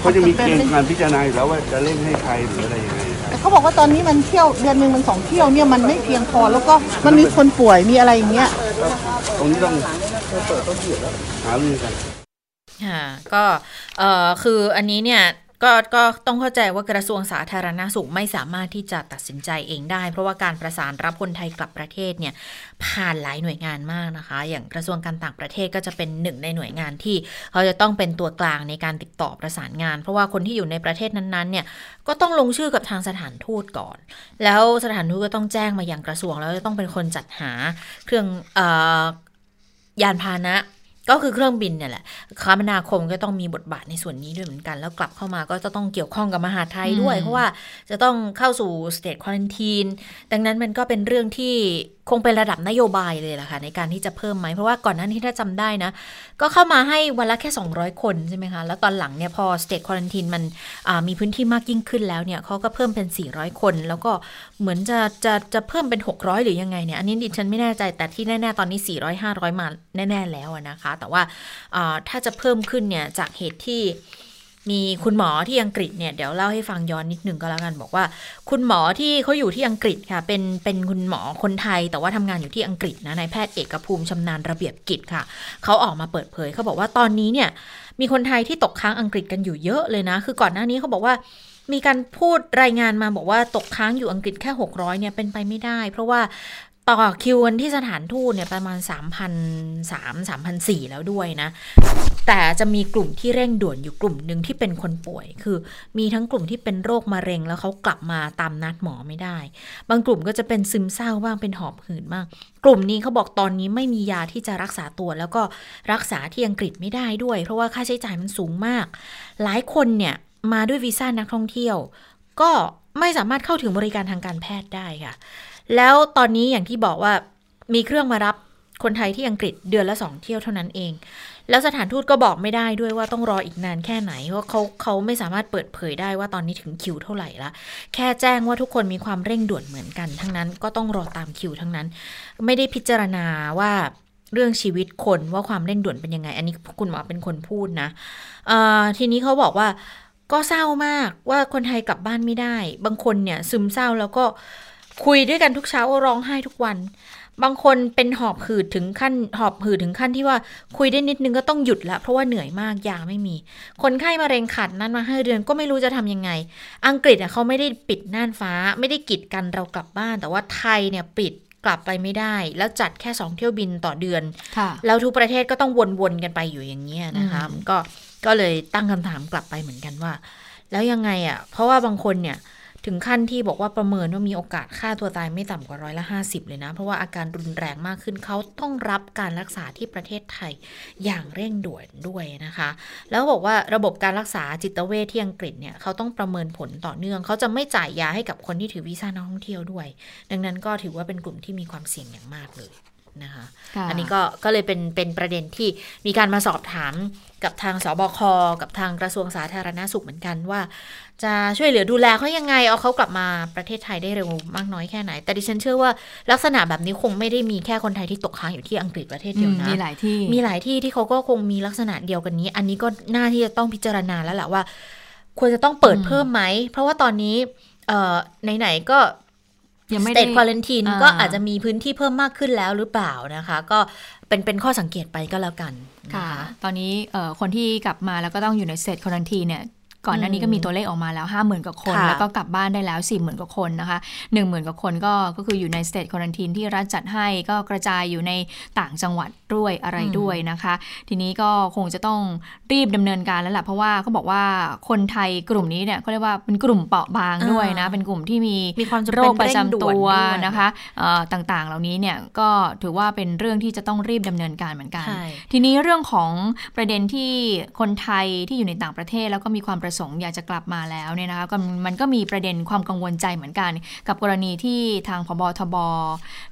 E: เขาจะมีเกณฑ์การพิจารณาแล้วว่าจะเล่นให้ใครหรืออะไรยังไง
D: แต่เขาบอกว่าตอนนี้มันเที่ยวเดือนหนึ่งมันสองเที่ยวเนี่ยมันไม่เพียงพอแล้วก็มันมีคนป่วยมีอะไรอย่างเงี้ย
E: ตรงนี้ต้องหาเรื่องกัน
A: ค่ะก็เอ่อคืออันนี้เนี่ย ก็ก็ต้องเข้าใจว่ากระทรวงสาธารณาสุขไม่สามารถที่จะตัดสินใจเองได้ เพราะว่าการประสานรับคนไทยกลับประเทศเนี่ยผ่านหลายหน่วยงานมากนะคะ อย่างกระทรวงการต่างประเทศก็จะเป็นหนึ่งในหน่วยงานที่เขาจะต้องเป็นตัวกลางในการติดต่อประสานงาน เพราะว่าคนที่อยู่ในประเทศนั้นๆเนี่ยก็ต้องลงชื่อกับทางสถานทูตก่อน แล้วสถานทูตก็ต้องแจ้งมาอยังกระทรวงแล้วจะต้องเป็นคนจัดหาเครื่องอยานพาหนะ ก็คือเครื่องบินเนี่ยแหละคมนาคมก็ต้องมีบทบาทในส่วนนี้ด้วยเหมือนกัน แล้วกลับเข้ามาก็จะต้องเกี่ยวข้องกับมหาไทยด้วย เพราะว่าจะต้องเข้าสู่สเตทควอนตีนดังนั้นมันก็เป็นเรื่องที่ คงเป็นระดับนโยบายเลยล่ะค่ะในการที่จะเพิ่มไหมเพราะว่าก่อนหน้านี้ถ้าจำได้นะ ก็เข้ามาให้วันละแค่ 200 คนใช่ไหมคะ แล้วตอนหลังเนี่ยพอสเตทควอนตินมันมีพื้นที่มากยิ่งขึ้นแล้วเนี่ยเขาก็เพิ่มเป็น 400 คน แล้วก็เหมือนจะจะจะเพิ่มเป็น 600 หรือยังไงเนี่ยอันนี้ดิฉันไม่แน่ใจแต่ที่แน่ๆตอนนี้ 400 500 มาแน่ ๆ แล้วนะคะ แต่ว่าถ้าจะเพิ่มขึ้นเนี่ยจากเหตุที่ มีคุณหมอที่อังกฤษเนี่ยเดี๋ยวเล่าให้ฟังย้อนนิดนึงก็แล้วกันบอกว่า คุณหมอที่เขาอยู่ที่อังกฤษค่ะ เป็นเป็นคุณหมอคนไทย แต่ว่าทำงานอยู่ที่อังกฤษนะนายแพทย์เอกภูมิชำนาญระเบียบกิจค่ะเขาออกมาเปิดเผยเขาบอกว่าตอนนี้เนี่ยมีคนไทยที่ตกค้างอังกฤษกันอยู่เยอะเลยนะ คือก่อนหน้านี้เขาบอกว่ามีการพูดรายงานมาบอกว่าตกค้างอยู่อังกฤษแค่ 600เนี่ยเป็นไปไม่ได้ เพราะว่า ต่อคิวกันที่สถานทูตเนี่ยประมาณ3,003 3,004แล้วด้วยนะ แต่จะมีกลุ่มที่เร่งด่วนอยู่กลุ่มหนึ่งที่เป็นคนป่วย คือมีทั้งกลุ่มที่เป็นโรคมะเร็งแล้วเขากลับมาตามนัดหมอไม่ได้ บางกลุ่มก็จะเป็นซึมเศร้าบ้างเป็นหอบหืดบ้างกลุ่มนี้เขาบอกตอนนี้ไม่มียาที่จะรักษาตัวแล้วก็รักษาที่อังกฤษไม่ได้ด้วย เพราะว่าค่าใช้จ่ายมันสูงมาก หลายคนเนี่ยมาด้วยวีซ่านักท่องเที่ยว ก็ไม่สามารถเข้าถึงบริการทางการแพทย์ได้ค่ะ แล้วตอนนี้อย่างที่บอกว่ามีเครื่องมารับคนไทยที่อังกฤษเดือนละสองเที่ยวเท่านั้นเอง แล้วสถานทูตก็บอกไม่ได้ด้วยว่าต้องรออีกนานแค่ไหน เพราะเขาเขาไม่สามารถเปิดเผยได้ว่าตอนนี้ถึงคิวเท่าไหร่ละ แค่แจ้งว่าทุกคนมีความเร่งด่วนเหมือนกัน ทั้งนั้นก็ต้องรอตามคิวทั้งนั้น ไม่ได้พิจารณาว่าเรื่องชีวิตคนว่าความเร่งด่วนเป็นยังไง อันนี้คุณหมอเป็นคนพูดนะทีนี้เขาบอกว่าก็เศร้ามากว่าคนไทยกลับบ้านไม่ได้ บางคนเนี่ยซึมเศร้าแล้วก็ คุยด้วยกันทุกเช้าร้องไห้ทุกวัน บางคนเป็นหอบหืดถึงขั้น หอบหืดถึงขั้นที่ว่าคุยได้นิดนึงก็ต้องหยุดละเพราะว่าเหนื่อยมากยาไม่มี คนไข้มะเร็งขัดนั้นมาห้าเดือนก็ไม่รู้จะทำยังไง อังกฤษอะเขาไม่ได้ปิดน่านฟ้า ไม่ได้กีดกันเรากลับบ้าน แต่ว่าไทยเนี่ยปิดกลับไปไม่ได้ แล้วจัดแค่สองเที่ยวบินต่อเดือน
B: ค่ะ
A: แล้วทุกประเทศก็ต้องวนๆกันไปอยู่อย่างเงี้ยนะคะมันก็ก็เลยตั้งคำถามกลับไปเหมือนกันว่า แล้วยังไงอะ่ะเพราะว่าบางคนเนี่ย ถึงขั้นที่บอกว่าประเมินว่ามีโอกาสฆ่าตัวตายไม่ต่ำกว่าร้อยละห้าสิบเลยนะ เพราะว่าอาการรุนแรงมากขึ้นเขาต้องรับการรักษาที่ประเทศไทยอย่างเร่งด่วนด้วยนะคะ แล้วบอกว่าระบบการรักษาจิตเวชที่อังกฤษเนี่ยเขาต้องประเมินผลต่อเนื่องเขาจะไม่จ่ายยาให้กับคนที่ถือวีซ่านักท่องเที่ยวด้วย ดังนั้นก็ถือว่าเป็นกลุ่มที่มีความเสี่ยงอย่างมากเลย นะคะ
B: ค่ะ
A: อันนี้ก็ก็เลยเป็นเป็นประเด็นที่มีการมาสอบถามกับทางสบค กับทางกระทรวงสาธารณสุขเหมือนกันว่า จะช่วยเหลือดูแลเขายังไง เอาเขากลับมาประเทศไทยได้เร็วมากน้อยแค่ไหน แต่ดิฉันเชื่อว่าลักษณะแบบนี้คงไม่ได้มีแค่คนไทยที่ตกค้างอยู่ที่อังกฤษประเทศเดียวนะ
B: มีหลายที่
A: มีหลายที่ที่เขาก็คงมีลักษณะเดียวกันนี้ อันนี้ก็น่าที่จะต้องพิจารณาแล้วแหละว่า ควรจะต้องเปิด
B: อืม
A: เพิ่มไหมเพราะว่าตอนนี้เอ่อไหนๆก็
B: ยังไม่
A: ส
B: ได้
A: เต t ควอลันทีน
B: อ่า
A: ก็อาจจะมีพื้นที่เพิ่มมากขึ้นแล้วหรือเปล่านะคะ ก็เป็นเป็นข้อสังเกตไปก็แล้วกันน
B: ค่ะ ตอนนี้เอ่อคนที่กลับมาแล้วก็ต้องอยู่ใน state quarantine เนี่ย ก่อนหน้านี้ก็มีตัวเลขออกมาแล้ว 5 0,000กว่าคน
A: ค่ะ
B: แล้วก็กลับบ้านได้แล้ว 4 0,000กว่าคนนะคะ1 0,000กว่าคนก็ก็คืออยู่ใน state quarantine ที่รัฐจัดให้ก็กระจายอยู่ในต่างจังหวัดด้วยอะไรด้วยนะคะ ทีนี้ก็คงจะต้องรีบดำเนินการแล้วแหละเพราะว่าเขาบอกว่าคนไทยกลุ่มนี้เนี่ยเขาเรียกว่าเป็นกลุ่มเปราะบางด้วยนะเป็นกลุ่มที่มี
A: มีความจำ
B: โร
A: เป็น
B: คประจำตัว
A: เร่งด่วนด้วย
B: นะคะเอ่อต่างๆ เหล่านี้เนี่ยก็ถือว่าเป็นเรื่องที่จะต้องรีบดำเนินการเหมือนกัน
A: ใช่
B: ทีนี้เรื่องของประเด็นที่คนไทยที่อยู่ในต่างประเทศแล้วก็มีความประสงค์อยากจะกลับมาแล้วเนี่ยนะคะมันก็มีประเด็นความกังวลใจเหมือนกัน กับกรณีที่ทางพบทบ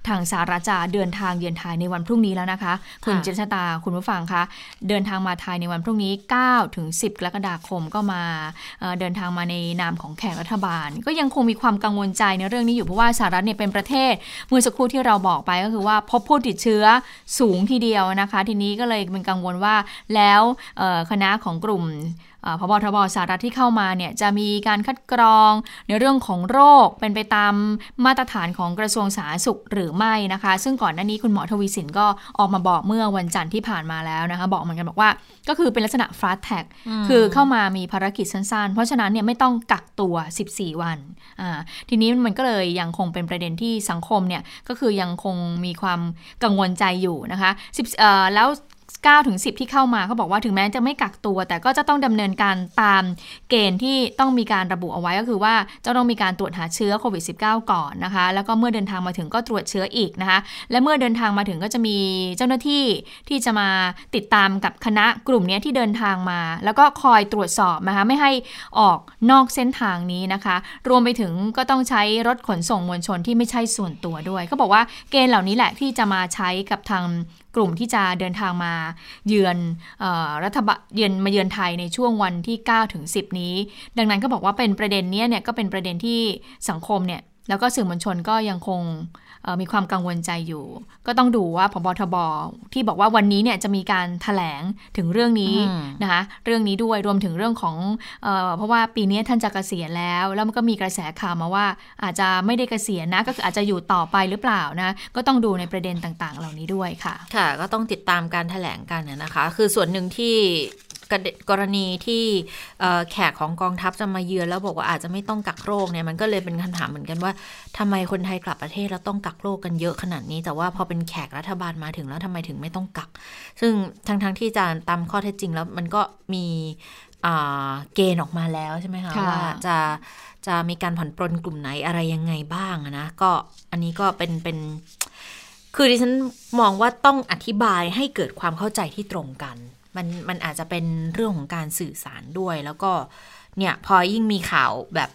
B: ทางสาราจาเดินทางเยือนไทยในวันพรุ่งนี้แล้วนะคะ คุณจิตชตาคุณผู้ฟังคะเดินทางมาไทยในวันพรุ่งนี้9ถึง10 กรกฎาคมก็มาเดินทางมาในนามของแขกรัฐบาล ก็ยังคงมีความกังวลใจในเรื่องนี้อยู่เพราะว่าสหรัฐเนี่ยเป็นประเทศเมื่อสักครู่ที่เราบอกไปก็คือว่าพบผู้ติดเชื้อสูงทีเดียวนะคะ ทีนี้ก็เลยเป็นกังวลว่าแล้วคณะของกลุ่ม พบทบสหรัฐที่เข้ามาเนี่ยจะมีการคัดกรองในเรื่องของโรคเป็นไปตามมาตรฐานของกระทรวงสาธารณสุขหรือไม่นะคะ ซึ่งก่อนหน้านี้คุณหมอทวีสินก็ออกมาบอกเมื่อวันจันทร์ที่ผ่านมาแล้วนะคะ บอกเหมือนกันบอกว่าก็คือเป็นลักษณะ fast tag คือเข้ามามีภารกิจสั้นๆ เพราะฉะนั้นเนี่ยไม่ต้องกักตัว 14 วันอ่าทีนี้มันก็เลยยังคงเป็นประเด็นที่สังคมเนี่ยก็คือยังคงมีความกังวลใจอยู่นะคะ10เอ่อแล้ว 9ถึง10 ที่เข้ามาเขาบอกว่าถึงแม้จะไม่กักตัว แต่ก็จะต้องดำเนินการตามเกณฑ์ที่ต้องมีการระบุเอาไว้ก็คือว่าจะต้องมีการตรวจหาเชื้อโควิด -19 ก่อนนะคะ แล้วก็เมื่อเดินทางมาถึงก็ตรวจเชื้ออีกนะคะ และเมื่อเดินทางมาถึงก็จะมีเจ้าหน้าที่ที่จะมาติดตามกับคณะกลุ่มนี้ที่เดินทางมา แล้วก็คอยตรวจสอบนะคะไม่ให้ออกนอกเส้นทางนี้นะคะ รวมไปถึงก็ต้องใช้รถขนส่งมวลชนที่ไม่ใช่ส่วนตัวด้วยเขาบอกว่าเกณฑ์เหล่านี้แหละที่จะมาใช้กับทาง กลุ่มที่จะเดินทางมาเยือนออรัฐบาลเยือนมาเยือนไทยในช่วงวันที่9ถึง10 นี้ ดังนั้นก็บอกว่าเป็นประเด็นเนี้เนี่ยก็เป็นประเด็นที่สังคมเนี่ยแล้วก็สื่อมวลชนก็ยังคง มีความกังวลใจอยู่ ก็ต้องดูว่าพบทบที่บอกว่าวันนี้เนี่ยจะมีการถแถลงถึงเรื่องนี้นะคะเรื่องนี้ด้วยรวมถึงเรื่องของเอเพราะว่าปีนี้ท่านจะเกษียณแล้ว แล้วมันก็มีกระแสข่าวมาว่าอาจจะไม่ได้เกษียณนะก็คืออาจจะอยู่ต่อไปหรือเปล่านะก็ต้องดูในประเด็นต่างๆ เหล่านี้ด้วยค่ะ
A: ค่ะ ก็ต้องติดตามการถแถลงกันนะคะ คือส่วนหนึ่งที่ กรณีที่แขกของกองทัพจะมาเยือนแล้วบอกว่าอาจจะไม่ต้องกักโรคเนี่ยมันก็เลยเป็นคำถามเหมือนกันว่าทำไมคนไทยกลับประเทศแล้วต้องกักโรคกันเยอะขนาดนี้ แต่ว่าพอเป็นแขกรัฐบาลมาถึงแล้วทำไมถึงไม่ต้องกัก ซึ่งทั้งๆทที่จะตามข้อเท็จจริงแล้วมันก็มีเกณฑ์ออกมาแล้วใช่ไหมคะว่าจะจะมีการผ่อนปลนกลุ่มไหนอะไรยังไงบ้างนะก็อันนี้ก็เป็นเป็นคือดิฉันมองว่าต้องอธิบายให้เกิดความเข้าใจที่ตรงกัน มันมันอาจจะเป็นเรื่องของการสื่อสารด้วย แล้วก็เนี่ยพอยิ่งมีข่าวแบบ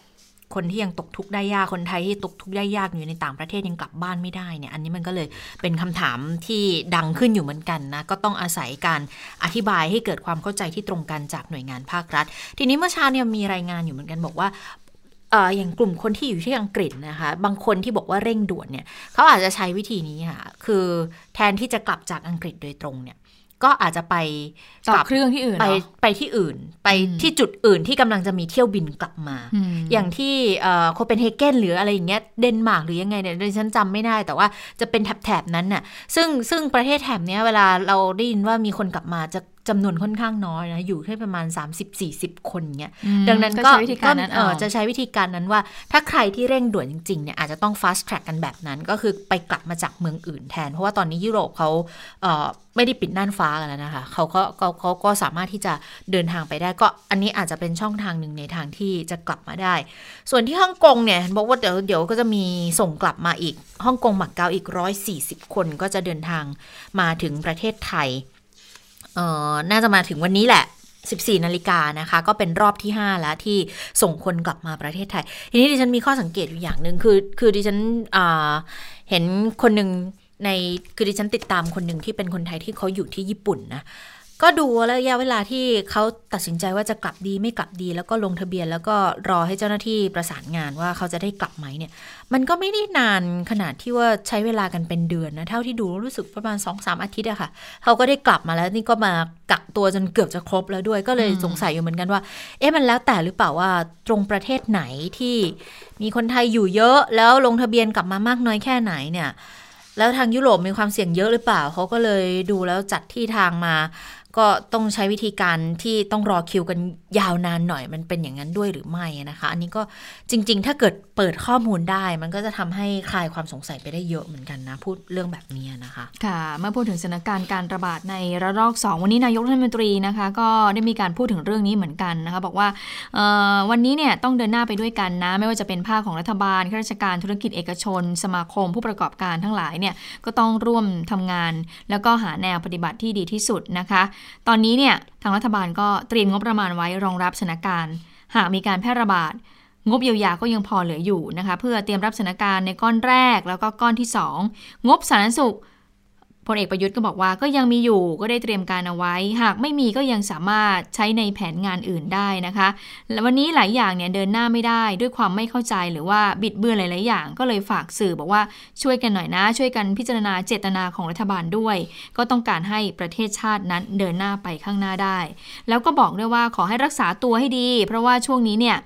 A: คนที่ยังตกทุกข์ได้ยากคนไทยที่ตกทุกข์ได้ยากอยู่ในต่างประเทศยังกลับบ้านไม่ได้เนี่ยอันนี้มันก็เลยเป็นคำถามที่ดังขึ้นอยู่เหมือนกันนะก็ต้องอาศัยการอธิบายให้เกิดความเข้าใจที่ตรงกันจากหน่วยงานภาครัฐ ทีนี้เมื่อเช้าเนี่ยมีรายงานอยู่เหมือนกันบอกว่าอย่างกลุ่มคนที่อยู่ที่อังกฤษนะคะ บางคนที่บอกว่าเร่งด่วนเนี่ยเขาอาจจะใช้วิธีนี้ค่ะ คือแทนที่จะกลับจากอังกฤษโดยตรงเนี่ย ก็อาจจะไป
B: ต่อเครื่องที่อื่น
A: ไปไปที่อื่น ไปที่จุดอื่นที่กำลังจะมีเที่ยวบินกลับมา อย่างที่โคเปนเฮเกนหรืออะไรอย่างเงี้ยเดนมาร์กหรือยังไงเนี่ยดิฉันจำไม่ได้ แต่ว่าจะเป็นแถบๆนั้นน่ะซึ่งซึ่งประเทศแถบเนี้ยเวลาเราได้ยินว่ามีคนกลับมาจะ จำนวนค่อนข้างน้อยนะอยู่แค่ประมาณ 30-40 คนเงี้ยดังนั้นก็จะใช้วิธีการนั้นว่า ถ้าใครที่เร่งด่วนจริงๆเนี่ยอาจจะต้อง fast track กันแบบนั้น ก็คือไปกลับมาจากเมืองอื่นแทน เพราะว่าตอนนี้ยุโรปเขาไม่ได้ปิดน่านฟ้ากันแล้วนะคะเขาก็เขาก็สามารถที่จะเดินทางไปได้ ก็อันนี้อาจจะเป็นช่องทางหนึ่งในทางที่จะกลับมาได้ ส่วนที่ฮ่องกงเนี่ยบอกว่าเดี๋ยวเดี๋ยวก็จะมีส่งกลับมาอีกฮ่องกงหมักเกาอีก 140 คนก็จะเดินทางมาถึงประเทศไทย เอ่อน่าจะมาถึงวันนี้แหละ 14 นาฬิกานะคะ ก็เป็นรอบที่ 5 แล้วที่ส่งคนกลับมาประเทศไทย ทีนี้ดิฉันมีข้อสังเกตอยู่อย่างหนึ่งคือ คือดิฉันเห็นคนหนึ่งในคือดิฉันติดตามคนหนึ่งที่เป็นคนไทยที่เขาอยู่ที่ญี่ปุ่นนะ ก็ดูระยะเวลาที่เขาตัดสินใจว่าจะกลับดีไม่กลับดี แล้วก็ลงทะเบียน แล้วก็รอให้เจ้าหน้าที่ประสานงานว่าเขาจะได้กลับไหมเนี่ย มันก็ไม่ได้นานขนาดที่ว่าใช้เวลากันเป็นเดือนนะ เท่าที่ดูรู้สึกประมาณ2อสอาทิตย์อะค่ะ เขาก็ได้กลับมาแล้วนี่ก็มากักตัวจนเกือบจะครบแล้วด้วย ก็เลยสงสัยอยู่เหมือนกันว่า เอ๊ะมันแล้วแต่หรือเปล่าว่าตรงประเทศไหนที่มีคนไทยอยู่เยอะ แล้วลงทะเบียนกลับมามากน้อยแค่ไหนเนี่ยแล้วทางยุโรปมีความเสี่ยงเยอะหรือเปล่าเขาก็เลยดูแล้วจัดที่ทางมา ก็ต้องใช้วิธีการที่ต้องรอคิวกันยาวนานหน่อยมันเป็นอย่างนั้นด้วยหรือไม่นะคะ อันนี้ก็จริง ๆ ถ้าเกิดเปิดข้อมูลได้มันก็จะทำให้คลายความสงสัยไปได้เยอะเหมือนกันนะ พูดเรื่องแบบนี้นะคะ
B: ค่ะเมื่อพูดถึงสถานการณ์การระบาดในระลอก 2 วันนี้นายกรัฐมนตรีนะคะ ก็ได้มีการพูดถึงเรื่องนี้เหมือนกันนะคะ บอกว่าวันนี้เนี่ยต้องเดินหน้าไปด้วยกันนะ ไม่ว่าจะเป็นภาคของรัฐบาลข้าราชการธุรกิจเอกชน สมาคม ผู้ประกอบการทั้งหลายเนี่ยก็ต้องร่วมทำงาน แล้วก็หาแนวปฏิบัติที่ดีที่สุดนะคะตอนนี้เนี่ยทางรัฐบาลก็เตรียมงบประมาณไว้รองรับสถานการณ์ หากมีการแพร่ระบาด งบเยียวยาก็ยังพอเหลืออยู่นะคะ เพื่อเตรียมรับสถานการณ์ในก้อนแรกแล้วก็ก้อนที่ 2 งบสาธารณสุข พลเอกประยุทธ์ก็บอกว่าก็ยังมีอยู่ก็ได้เตรียมการเอาไว้ หากไม่มีก็ยังสามารถใช้ในแผนงานอื่นได้นะคะ และวันนี้หลายอย่างเนี่ยเดินหน้าไม่ได้ด้วยความไม่เข้าใจหรือว่าบิดเบือนหลาย ๆ อย่าง ก็เลยฝากสื่อบอกว่าช่วยกันหน่อยนะ ช่วยกันพิจารณาเจตนาของรัฐบาลด้วย ก็ต้องการให้ประเทศชาตินั้นเดินหน้าไปข้างหน้าได้ แล้วก็บอกด้วยว่าขอให้รักษาตัวให้ดี เพราะว่าช่วงนี้เนี่ย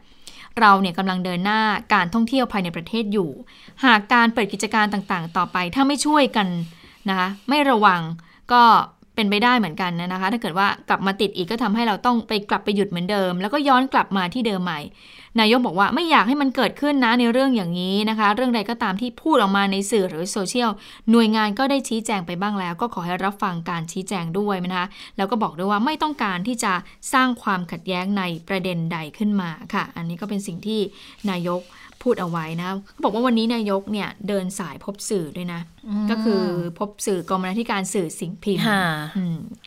B: เราเนี่ยกำลังเดินหน้าการท่องเที่ยวภายในประเทศอยู่ หากการเปิดกิจการต่าง ๆ ต่อไป ถ้าไม่ช่วยกัน นะคะไม่ระวังก็เป็นไปได้เหมือนกันนะคะ ถ้าเกิดว่ากลับมาติดอีกก็ทำให้เราต้องไปกลับไปหยุดเหมือนเดิม แล้วก็ย้อนกลับมาที่เดิมใหม่ นายกบอกว่าไม่อยากให้มันเกิดขึ้นนะในเรื่องอย่างนี้นะคะ เรื่องใดก็ตามที่พูดออกมาในสื่อหรือโซเชียลหน่วยงานก็ได้ชี้แจงไปบ้างแล้ว ก็ขอให้รับฟังการชี้แจงด้วยนะคะแล้วก็บอกด้วยว่าไม่ต้องการที่จะสร้างความขัดแย้งในประเด็นใดขึ้นมาค่ะ อันนี้ก็เป็นสิ่งที่นายก พูดเอาไว้นะเขาบอกว่าวันนี้นายกเนี่ยเดินสายพบสื่อด้วยนะ ก็คือพบสื่อกรมนาธิการสื่อสิ่งพิมพ์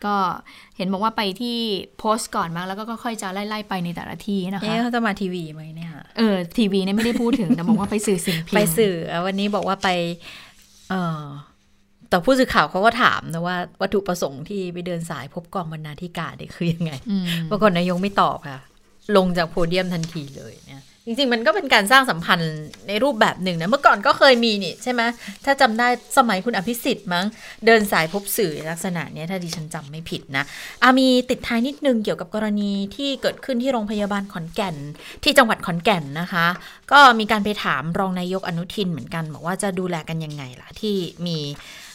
B: ก็เห็นบอกว่าไปที่โพสต์ก่อนมั้งแล้วก็ค่อยจะไล่ๆไปในแต่ละที่นะคะเอ๊ะ
A: เขาจะมาทีวีไหมเนี่ย
B: เออทีวีเนี่ยไม่ได้พูดถึงแต่บอกว่าไปสื่อสิ่งพิมพ์
A: ไปสื่อวันนี้บอกว่าไป เออแต่ผู้สื่อข่าวเขาก็ถามนะว่าวัตถุประสงค์ที่ไปเดินสายพบกองบรรณาธิการเนี่ยคือยังไงปรากฏนายกไม่ตอบค่ะ ลงจากโพเดียมทันทีเลยเนี่ย จริงๆ มันก็เป็นการสร้างสัมพันธ์ในรูปแบบหนึ่งนะ เมื่อก่อนก็เคยมีนี่ใช่ไหมถ้าจำได้สมัยคุณอภิสิทธิ์มั้ง เดินสายพบสื่อลักษณะเนี้ยถ้าดิฉันจำไม่ผิดนะอามีติดท้ายนิดนึงเกี่ยวกับกรณีที่เกิดขึ้นที่โรงพยาบาลขอนแก่น ที่จังหวัดขอนแก่นนะคะ ก็มีการไปถามรองนายกอนุทินเหมือนกัน บอกว่าจะดูแลกันยังไงล่ะที่มี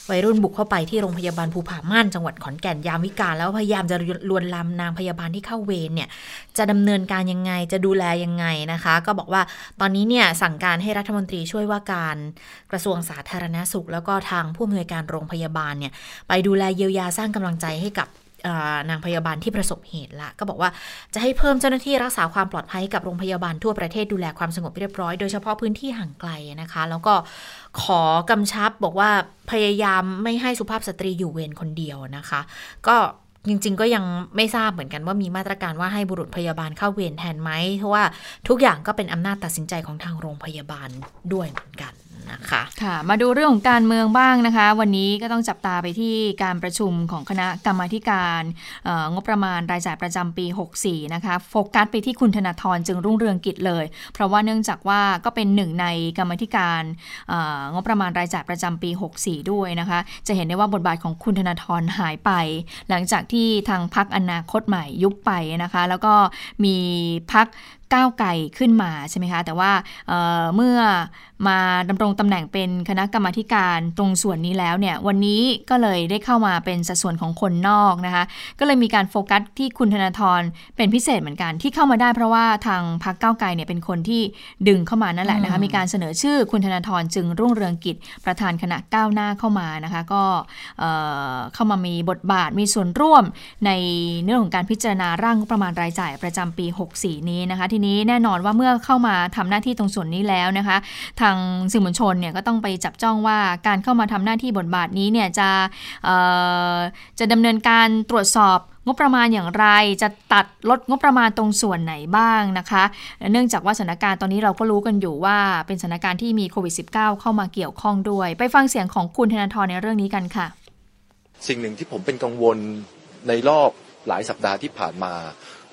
A: วัยรุ่นบุกเข้าไปที่โรงพยาบาลภูผาม่านจังหวัดขอนแก่นยามวิกาลแล้วพยายามจะลวนลามนางพยาบาลที่เข้าเวรเนี่ยจะดำเนินการยังไงจะดูแลยังไงนะคะ ก็บอกว่าตอนนี้เนี่ยสั่งการให้รัฐมนตรีช่วยว่าการกระทรวงสาธารณสุข แล้วก็ทางผู้อำนวยการโรงพยาบาลเนี่ยไปดูแลเยียวยาสร้างกำลังใจให้กับ นางพยาบาลที่ประสบเหตุละ ก็บอกว่าจะให้เพิ่มเจ้าหน้าที่รักษาความปลอดภัยกับโรงพยาบาลทั่วประเทศดูแลความสงบเรียบร้อย โดยเฉพาะพื้นที่ห่างไกลนะคะ แล้วก็ขอกำชับบอกว่าพยายามไม่ให้สุภาพสตรีอยู่เวรคนเดียวนะคะ ก็จริง ๆ ก็ยังไม่ทราบเหมือนกันว่ามีมาตรการว่าให้บุรุษพยาบาลเข้าเวรแทนไหมเพราะว่าทุกอย่างก็เป็นอำนาจตัดสินใจของทางโรงพยาบาลด้วยเหมือนกัน นะคะ
B: ค่ะมาดูเรื่องของการเมืองบ้างนะคะ วันนี้ก็ต้องจับตาไปที่การประชุมของคณะกรรมาการงบประมาณรายจ่ายประจำปี 64 นะคะโฟกัสไปที่คุณธนาธรจึงรุ่งเรืองกิจเลย เพราะว่าเนื่องจากว่าก็เป็นหนึ่งในกรรมธิการงบประมาณรายจ่ายประจำปี 64 ด้วยนะคะ จะเห็นได้ว่าบทบาทของคุณธนาธรหายไป หลังจากที่ทางพักอนาคตใหม่ยุบไปนะคะ แล้วก็มีพัก ก้าวไก่ขึ้นมาใช่ไหมคะ แต่ว่าเเมื่อมาดำรงตำแหน่งเป็นคณะกรรมาการตรงส่วนนี้แล้วเนี่ยวันนี้ก็เลยได้เข้ามาเป็นสัดส่วนของคนนอกนะคะ ก็เลยมีการโฟกัสที่คุณธนาธรเป็นพิเศษเหมือนกันที่เข้ามาได้เพราะว่าทางพรรคก้าวไกลเนี่ยเป็นคนที่ดึงเข้ามานั่นแหละนะคะมีการเสนอชื่อคุณธนาธรจึงรุ่งเรืองกิจประธานคณะก้าวหน้าเข้ามานะคะ ก็เข้ามามีบทบาทมีส่วนร่วมในเรื่องของการพิจารณาร่างประมาณรายจ่ายประจำปี 64 นี้นะคะทีนี้แน่นอนว่าเมื่อเข้ามาทำหน้าที่ตรงส่วนนี้แล้วนะคะ ทางสื่อมวลชนเนี่ยก็ต้องไปจับจ้องว่าการเข้ามาทำหน้าที่บทบาทนี้เนี่ยจะจะดำเนินการตรวจสอบงบประมาณอย่างไรจะตัดลดงบประมาณตรงส่วนไหนบ้างนะคะ เนื่องจากว่าสถานการณ์ตอนนี้เราก็รู้กันอยู่ว่าเป็นสถานการณ์ที่มีโควิด -19 เข้ามาเกี่ยวข้องด้วย ไปฟังเสียงของคุณธนาธรในเรื่องนี้กันค่ะ
F: สิ่งหนึ่งที่ผมเป็นกังวลในรอบหลายสัปดาห์ที่ผ่านมา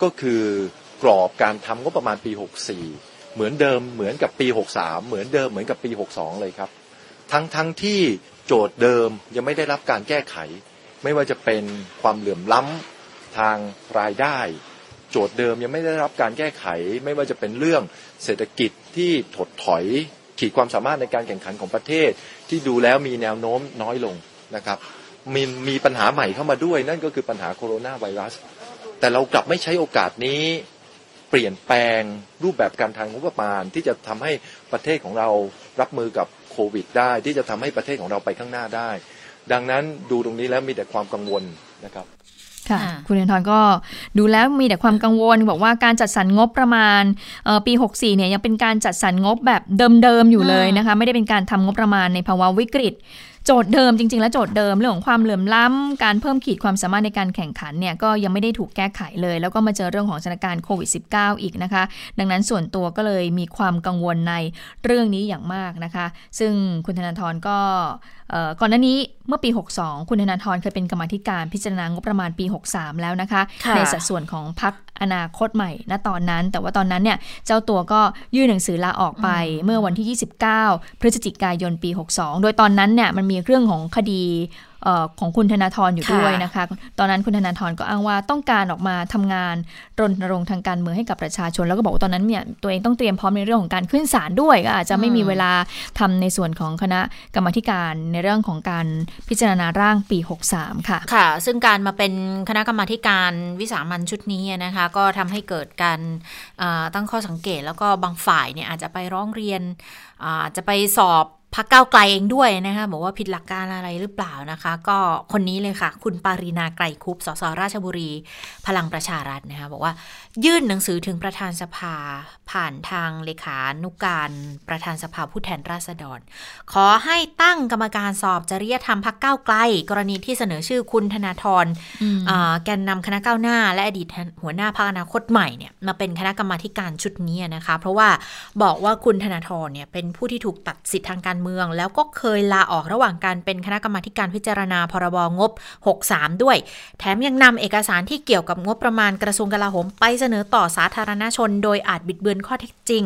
F: ก็คือ กรอบการทำงบประมาณปี 64 เหมือนเดิมเหมือนกับปี 63 เหมือนเดิมเหมือนกับปี 62 เลยครับ ทั้งทั้งที่โจทย์เดิมยังไม่ได้รับการแก้ไข ไม่ว่าจะเป็นความเหลื่อมล้ำทางรายได้ โจทย์เดิมยังไม่ได้รับการแก้ไข ไม่ว่าจะเป็นเรื่องเศรษฐกิจที่ถดถอยขีดความสามารถในการแข่งขันของประเทศ ที่ดูแล้วมีแนวโน้มน้อยลงนะครับมีมีปัญหาใหม่เข้ามาด้วย นั่นก็คือปัญหาโคโรนาไวรัส แต่เรากลับไม่ใช้โอกาสนี้ เปลี่ยนแปลงรูปแบบการทางงบประมาณ ที่จะทำให้ประเทศของเรารับมือกับโควิด ได้ที่จะทำให้ประเทศของเราไปข้างหน้าได้ ดังนั้นดูตรงนี้แล้วมีแต่ความกังวลนะครับ
B: ค่ะคุณเอนทอนก็ดูแล้วมีแต่ความกังวล บอกว่าการจัดสรรงบประมาณปี 64 เนี่ยยังเป็นการจัดสรรงบแบบเดิมๆอยู่เลยนะคะ ไม่ได้เป็นการทำงบประมาณในภาวะวิกฤต โจทย์เดิมจริง ๆ แล้วโจทย์เดิมเรื่องของความเหลื่อมล้ำการเพิ่มขีดความสามารถในการแข่งขันเนี่ยก็ยังไม่ได้ถูกแก้ไขเลย แล้วก็มาเจอเรื่องของสถานการณ์โควิด -19 อีกนะคะ ดังนั้นส่วนตัวก็เลยมีความกังวลในเรื่องนี้อย่างมากนะคะ ซึ่งคุณธนาธรก็ก่อนหน้านี้เมื่อปี 62 คุณธนาธรเคยเป็นกรรมธิการพิจารณางบประมาณปี 63 แล้วนะคะคะในสัดส่วนของพัก อนาคตใหม่ณตอนนั้น แต่ว่าตอนนั้นเนี่ยเจ้าตัวก็ยื่นหนังสือลาออกไปเมื่อวันที่ 29 พฤศจิกายนปี 62 โดยตอนนั้นเนี่ยมันมีเรื่องของคดี ของคุณธนาธรอยู่ด้วยนะคะ ตอนนั้นคุณธนาธรก็อ้างว่าต้องการออกมาทำงานรณรงค์ทางการเมืองให้กับประชาชน แล้วก็บอกว่าตอนนั้นเนี่ยตัวเองต้องเตรียมพร้อมในเรื่องของการขึ้นศาลด้วยก็อาจจะไม่มีเวลาทำในส่วนของคณะกรรมการในเรื่องของการพิจารณาร่างปี 63 ค่ะ
A: ค่ะ ซึ่งการมาเป็นคณะกรรมการวิสามันชุดนี้นะคะ ก็ทำให้เกิดการตั้งข้อสังเกตแล้วก็บางฝ่ายเนี่ยอาจจะไปร้องเรียนอาจจะไปสอบ พักเก้าไกลเองด้วยนะคะบอกว่าผิดหลักการอะไรหรือเปล่านะคะ ก็คนนี้เลยค่ะ คุณปารีนาไกรคุปสสราชบุรี พลังประชารัฐนะคะบอกว่ายื่นหนังสือถึงประธานสภา ผ่านทางเลขานุกการประธานสภาผู้แทนราษฎร ขอให้ตั้งกรรมการสอบจริยธรรมพักเก้าไกล กรณีที่เสนอชื่อคุณธนาธรแกนนำคณะก้าวหน้า และอดีตหัวหน้าพรรคอนาคตใหม่เนี่ยมาเป็นคณะกรรมาการชุดนี้นะคะ เพราะว่าบอกว่าคุณธนาธรเนี่ยเป็นผู้ที่ถูกตัดสิทธิทางการเมือง แล้วก็เคยลาออกระหว่างการเป็นคณะกรรมาการพิจารณาพรบงบ 63 ด้วย แถมยังนำเอกสารที่เกี่ยวกับงบประมาณกระทรวงกลาโหมไปเสนอต่อสาธารณชน โดยอาจบิดเบือนข้อเท็จจริง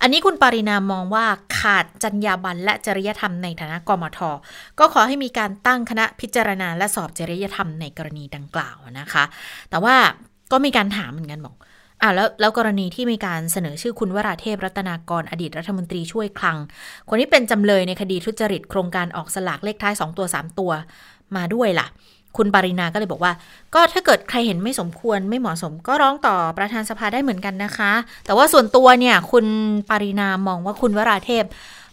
A: อันนี้คุณปรินามองว่าขาดจรรยาบรรณและจริยธรรมในฐานะกมท ก็ขอให้มีการตั้งคณะพิจารณาและสอบจริยธรรมในกรณีดังกล่าวนะคะ แต่ว่าก็มีการถามเหมือนกันบอก อ่าแล้วแล้วกรณีที่มีการเสนอชื่อคุณวราเทพรัตนากรอดีตรัฐมนตรีช่วยคลัง คนที่เป็นจำเลยในคดีทุจริตโครงการออกสลากเลขท้าย 2 ตัว 3 ตัวมาด้วยล่ะ คุณปรินาก็เลยบอกว่า ก็ถ้าเกิดใครเห็นไม่สมควรไม่เหมาะสม ก็ร้องต่อประธานสภาได้เหมือนกันนะคะ แต่ว่าส่วนตัวเนี่ย คุณปรินามองว่าคุณวราเทพ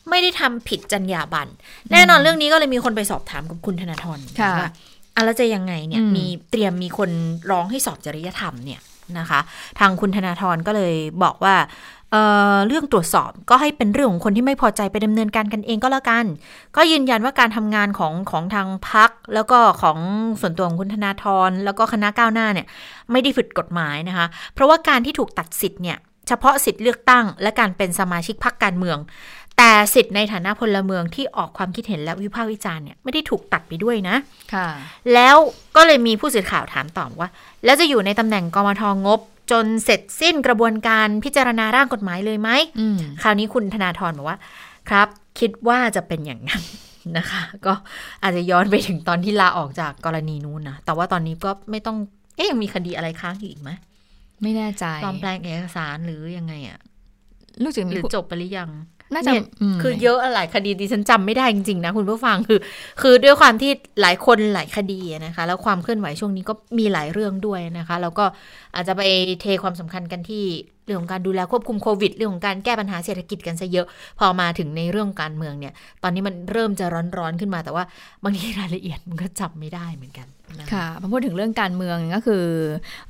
A: ไม่ได้ทำผิดจรรยาบรรณแน่นอนเรื่องนี้ก็เลยมีคนไปสอบถามกับคุณธนาธร
B: ค่ะ
A: ว่าอะแล้วจะยังไงเนี่ย
B: อืม
A: มีเตรียมมีคนร้องให้สอบจริยธรรมเนี่ย นะคะ ทางคุณธนาธรก็เลยบอกว่าเเรื่องตรวจสอบก็ให้เป็นเรื่องของคนที่ไม่พอใจไปดำเนินการกันเองก็แล้วกัน ก็ยืนยันว่าการทำงานของของทางพัก แล้วก็ของส่วนตัวของคุณธนาธรแล้วก็คณะก้าวหน้าเนี่ยไม่ได้ผิดกฎหมายนะคะ เพราะว่าการที่ถูกตัดสิทธิ์เนี่ยเฉพาะสิทธิ์เลือกตั้ง และการเป็นสมาชิกพรรคการเมือง แต่สิทธิ์ในฐานะพลเมืองที่ออกความคิดเห็นและวิพากษ์วิจารณ์เนี่ยไม่ได้ถูกตัดไปด้วยนะ
B: ค่ะ
A: แล้วก็เลยมีผู้สื่อข่าวถามตอบว่า แล้วจะอยู่ในตำแหน่งกมทงบ จนเสร็จสิ้นกระบวนการพิจารณาร่างกฎหมายเลยไหม
B: อืม
A: คราวนี้คุณธนาธรบอกว่า ครับ คิดว่าจะเป็นอย่างนั้นนะคะ ก็อาจจะย้อนไปถึงตอนที่ลาออกจากกรณีนู้นนะแต่ว่าตอนนี้ก็ไม่ต้องเอ๊ะยังมีคดีอะไรค้างอยู่อีกไหม
B: ไม่แน่ใจ
A: ปลอมแปลงเอกสารหรือยังไงอะ
B: รู้สึก
A: ห
B: มี
A: รือ
B: ผู้
A: จบไปหรือยัง
B: น่าจะ
A: เนี่ย
B: ม
A: คือเยอะอะหลายคดีดิฉันจำไม่ได้จริงๆนะคุณผู้ฟังคือ คือด้วยความที่หลายคนหลายคดีอะนะคะ แล้วความเคลื่อนไหวช่วงนี้ก็มีหลายเรื่องด้วยนะคะ แล้วก็อาจจะไปเทความสำคัญกันที่เรื่องของการดูแลควบคุมโควิด เรื่องของการแก้ปัญหาเศรษฐกิจกันซะเยอะ พอมาถึงในเรื่องการเมืองเนี่ย ตอนนี้มันเริ่มจะร้อนๆขึ้นมาแต่ว่าบางทีรายละเอียดมันก็จำไม่ได้เหมือนกันน
B: ค่ะพอพูดถึงเรื่องการเมืองก็คือ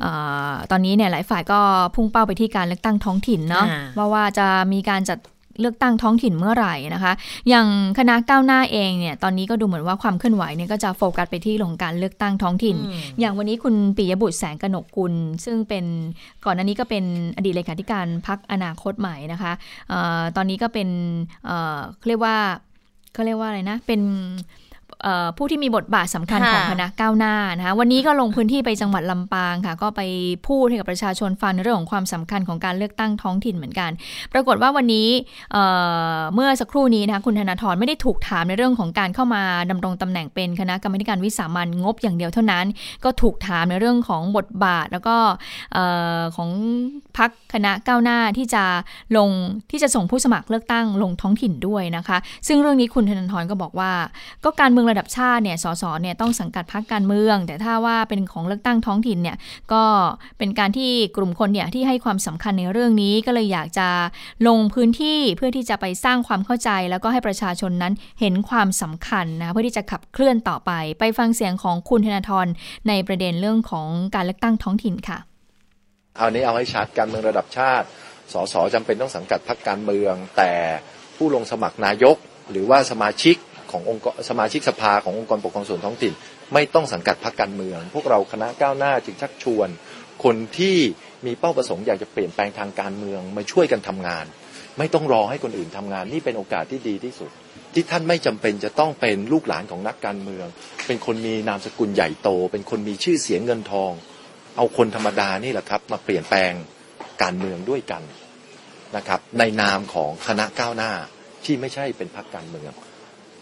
B: เออตอนนี้เนี่ยหลายฝ่ายก็พุ่งเป้าไปที่การเลือกตั้งท้องถิ่นเนาะ
A: อ่า
B: ว่าว่าจะมีการจัด เลือกตั้งท้องถิ่นเมื่อไหร่นะคะ อย่างคณะก้าวหน้าเองเนี่ยตอนนี้ก็ดูเหมือนว่าความเคลื่อนไหวเนี่ยก็จะโฟกัสไปที่เรื่องของการเลือกตั้งท้องถิ่น
A: อืม
B: อย่างวันนี้คุณปิยบุตรแสงกนกกุล ซึ่งเป็นก่อนหน้านี้ก็เป็นอดีตเลขาธิการพักอนาคตใหม่นะคะเออตอนนี้ก็เป็นเอ่อเขาเรียกว่าเขาเรียกว่าอะไรนะเป็นเอ่อ ผู้ที่มีบทบาทสำคัญ
A: ค่ะ
B: ของคณะก้าวหน้านะคะวันนี้ก็ลงพื้นที่ไปจังหวัดลำปางค่ะ ก็ไปพูดให้กับประชาชนฟังในเรื่องของความสำคัญของการเลือกตั้งท้องถิ่นเหมือนกัน ปรากฏว่าวันนี้เอ่อเมื่อสักครู่นี้นะคะคุณธนาธรไม่ได้ถูกถามในเรื่องของการเข้ามาดำรงตำแหน่งเป็นคณะกรรมาธิการวิสามันงบอย่างเดียวเท่านั้น ก็ถูกถามในเรื่องของบทบาทแล้วก็เอ่อของพักคณะก้าวหน้าที่จะลงที่จะส่งผู้สมัครเลือกตั้งลงท้องถิ่นด้วยนะคะ ซึ่งเรื่องนี้คุณธนาธรก็บอกว่าก็การเมืองระดับชาติเนี่ยสสเนี่ยต้องสังกัดพรรคการเมือง แต่ถ้าว่าเป็นของเลือกตั้งท้องถิ่นเนี่ยก็เป็นการที่กลุ่มคนเนี่ยที่ให้ความสำคัญในเรื่องนี้ก็เลยอยากจะลงพื้นที่เพื่อที่จะไปสร้างความเข้าใจ แล้วก็ให้ประชาชนนั้นเห็นความสำคัญนะเพื่อที่จะขับเคลื่อนต่อไป ไปฟังเสียงของคุณธนาธรในประเด็นเรื่องของการเลือกตั้งท้องถิ่นค่ะ
F: เอานี้เอาให้ชัดการเมืองระดับชาติ สสจำเป็นต้องสังกัดพรรคการเมือง แต่ผู้ลงสมัครนายก หรือว่าสมาชิก ขององค์กรสมาชิกสภาขององค์กรปกครองส่วนท้องถิ่น ไม่ต้องสังกัดพรรคการเมือง พวกเราคณะก้าวหน้าจึงชักชวน คนที่มีเป้าประสงค์อยากจะเปลี่ยนแปลงทางการเมืองมาช่วยกันทำงาน ไม่ต้องรอให้คนอื่นทำงาน นี่เป็นโอกาสที่ดีที่สุด ที่ท่านไม่จำเป็นจะต้องเป็นลูกหลานของนักการเมือง เป็นคนมีนามสกุลใหญ่โต เป็นคนมีชื่อเสียงเงินทอง เอาคนธรรมดานี่แหละครับ มาเปลี่ยนแปลงการเมืองด้วยกันนะครับในนามของคณะก้าวหน้าที่ไม่ใช่เป็นพรรคการเมือง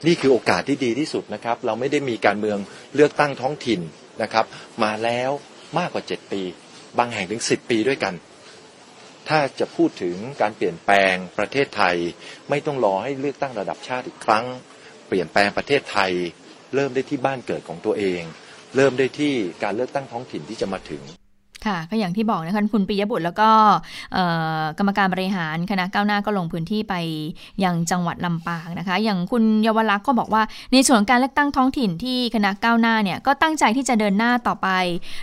F: นี่คือโอกาสที่ดีที่สุดนะครับ เราไม่ได้มีการเมืองเลือกตั้งท้องถิ่นนะครับ มาแล้วมากกว่า 7 ปี บางแห่งถึง 10 ปีด้วยกัน ถ้าจะพูดถึงการเปลี่ยนแปลงประเทศไทย ไม่ต้องรอให้เลือกตั้งระดับชาติอีกครั้ง เปลี่ยนแปลงประเทศไทย เริ่มได้ที่บ้านเกิดของตัวเอง เริ่มได้ที่การเลือกตั้งท้องถิ่นที่จะมาถึง
B: ค่ะก็อย่างที่บอกนะคะคุณปิยบุตรแล้วก็กรรมการบริหารคณะก้าวหน้าก็ลงพื้นที่ไปยังจังหวัดลำปางนะคะ อย่างคุณเยาวลักษณ์ก็บอกว่าในส่วนของการเลือกตั้งท้องถิ่นที่คณะก้าวหน้าเนี่ยก็ตั้งใจที่จะเดินหน้าต่อไป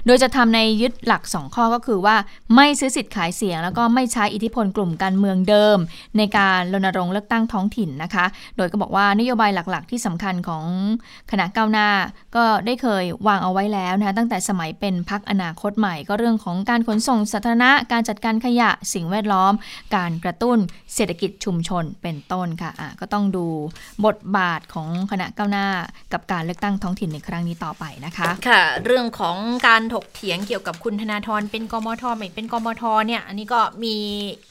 B: โดยจะทำในยึดหลัก 2 ข้อก็คือว่าไม่ซื้อสิทธิ์ขายเสียง แล้วก็ไม่ใช้อิทธิพลกลุ่มการเมืองเดิม ในการรณรงค์เลือกตั้งท้องถิ่นนะคะ โดยก็บอกว่านโยบายหลักๆ ที่สำคัญของคณะก้าวหน้า ก็ได้เคยวางเอาไว้แล้วนะะตั้งแต่สมัยเป็นพักอนาคตใหม่ก็เรื่องรื่องของการขนส่งสาธารณะ การจัดการขยะสิ่งแวดล้อม การกระตุ้นเศรษฐกิจชุมชนเป็นต้นค่ะะก็ต้องดูบทบาทของคณะก้าวหน้า กับการเลือกตั้งท้องถิ่นในครั้งนี้ต่อไปนะคะ
A: ค่ะ เรื่องของการถกเถียงเกี่ยวกับคุณธนาธรเป็นกมทไม่เป็นกมทเนี่ยอันนี้ก็มี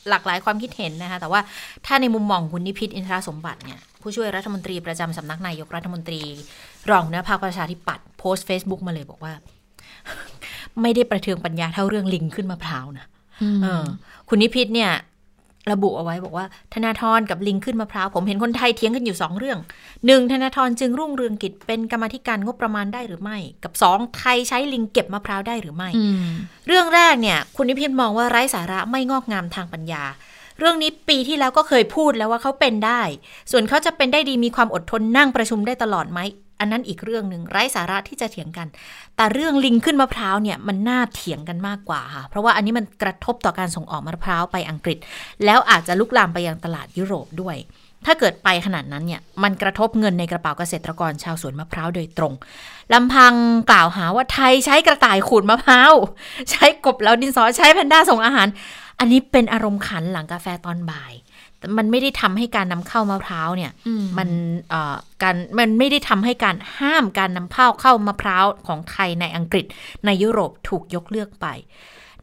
A: หลากหลายความคิดเห็นนะคะแต่ว่าถ้าในมุมมองคุณนิพิษอินทรสมบัติเนี่ยผู้ช่วยรัฐมนตรีประจำสำนักนายกรัฐมนตรี รองหัวหน้าคประชาธิปัตย์โพสต์ Facebook มาเลยบอกว่า ไม่ได้ประเทืองปัญญาเท่าเรื่องลิงขึ้นมะพร้าวนะเออคุณนิพิษเนี่ย ระบุเอาไว้บอกว่า ธนาธรกับลิงขึ้นมะพร้าว ผมเห็นคนไทยเถียงกันอยู่สองเรื่องหนึ่งธนาธรจึงรุ่งเรืองกิจเป็นกรรมาธิการงบประมาณได้หรือไม่ กับสองไทยใช้ลิงเก็บมะพร้าวได้หรือไม่
B: อืม
A: เรื่องแรกเนี่ย คุณนิพิษมองว่าไร้สาระไม่งอกงามทางปัญญาเรื่องนี้ปีที่แล้วก็เคยพูดแล้วว่าเขาเป็นได้ ส่วนเขาจะเป็นได้ดีมีความอดทนนั่งประชุมได้ตลอดไหม อันนั้นอีกเรื่องหนึ่งไร้สาระที่จะเถียงกัน แต่เรื่องลิงขึ้นมะพร้าวเนี่ยมันน่าเถียงกันมากกว่าค่ะ เพราะว่าอันนี้มันกระทบต่อการส่งออกมะพร้าวไปอังกฤษ แล้วอาจจะลุกลามไปยังตลาดยุโรปด้วย ถ้าเกิดไปขนาดนั้นเนี่ยมันกระทบเงินในกระเป๋าเกษตรกรชาวสวนมะพร้าวโดยตรงลำพังกล่าวหาว่าไทยใช้กระต่ายขูดมะพร้าวใช้กบแล้วดินสอใช้แพนด้าส่งอาหาร อันนี้เป็นอารมณ์ขันหลังกาแฟตอนบ่าย มันไม่ได้ทำให้การนำเข้ามะพร้าวเนี่ย
B: อืม
A: มันเอ่อการมันไม่ได้ทำให้การห้ามการนำเข้าเข้ามะพร้าวของไทยในอังกฤษ ในยุโรปถูกยกเลิกไป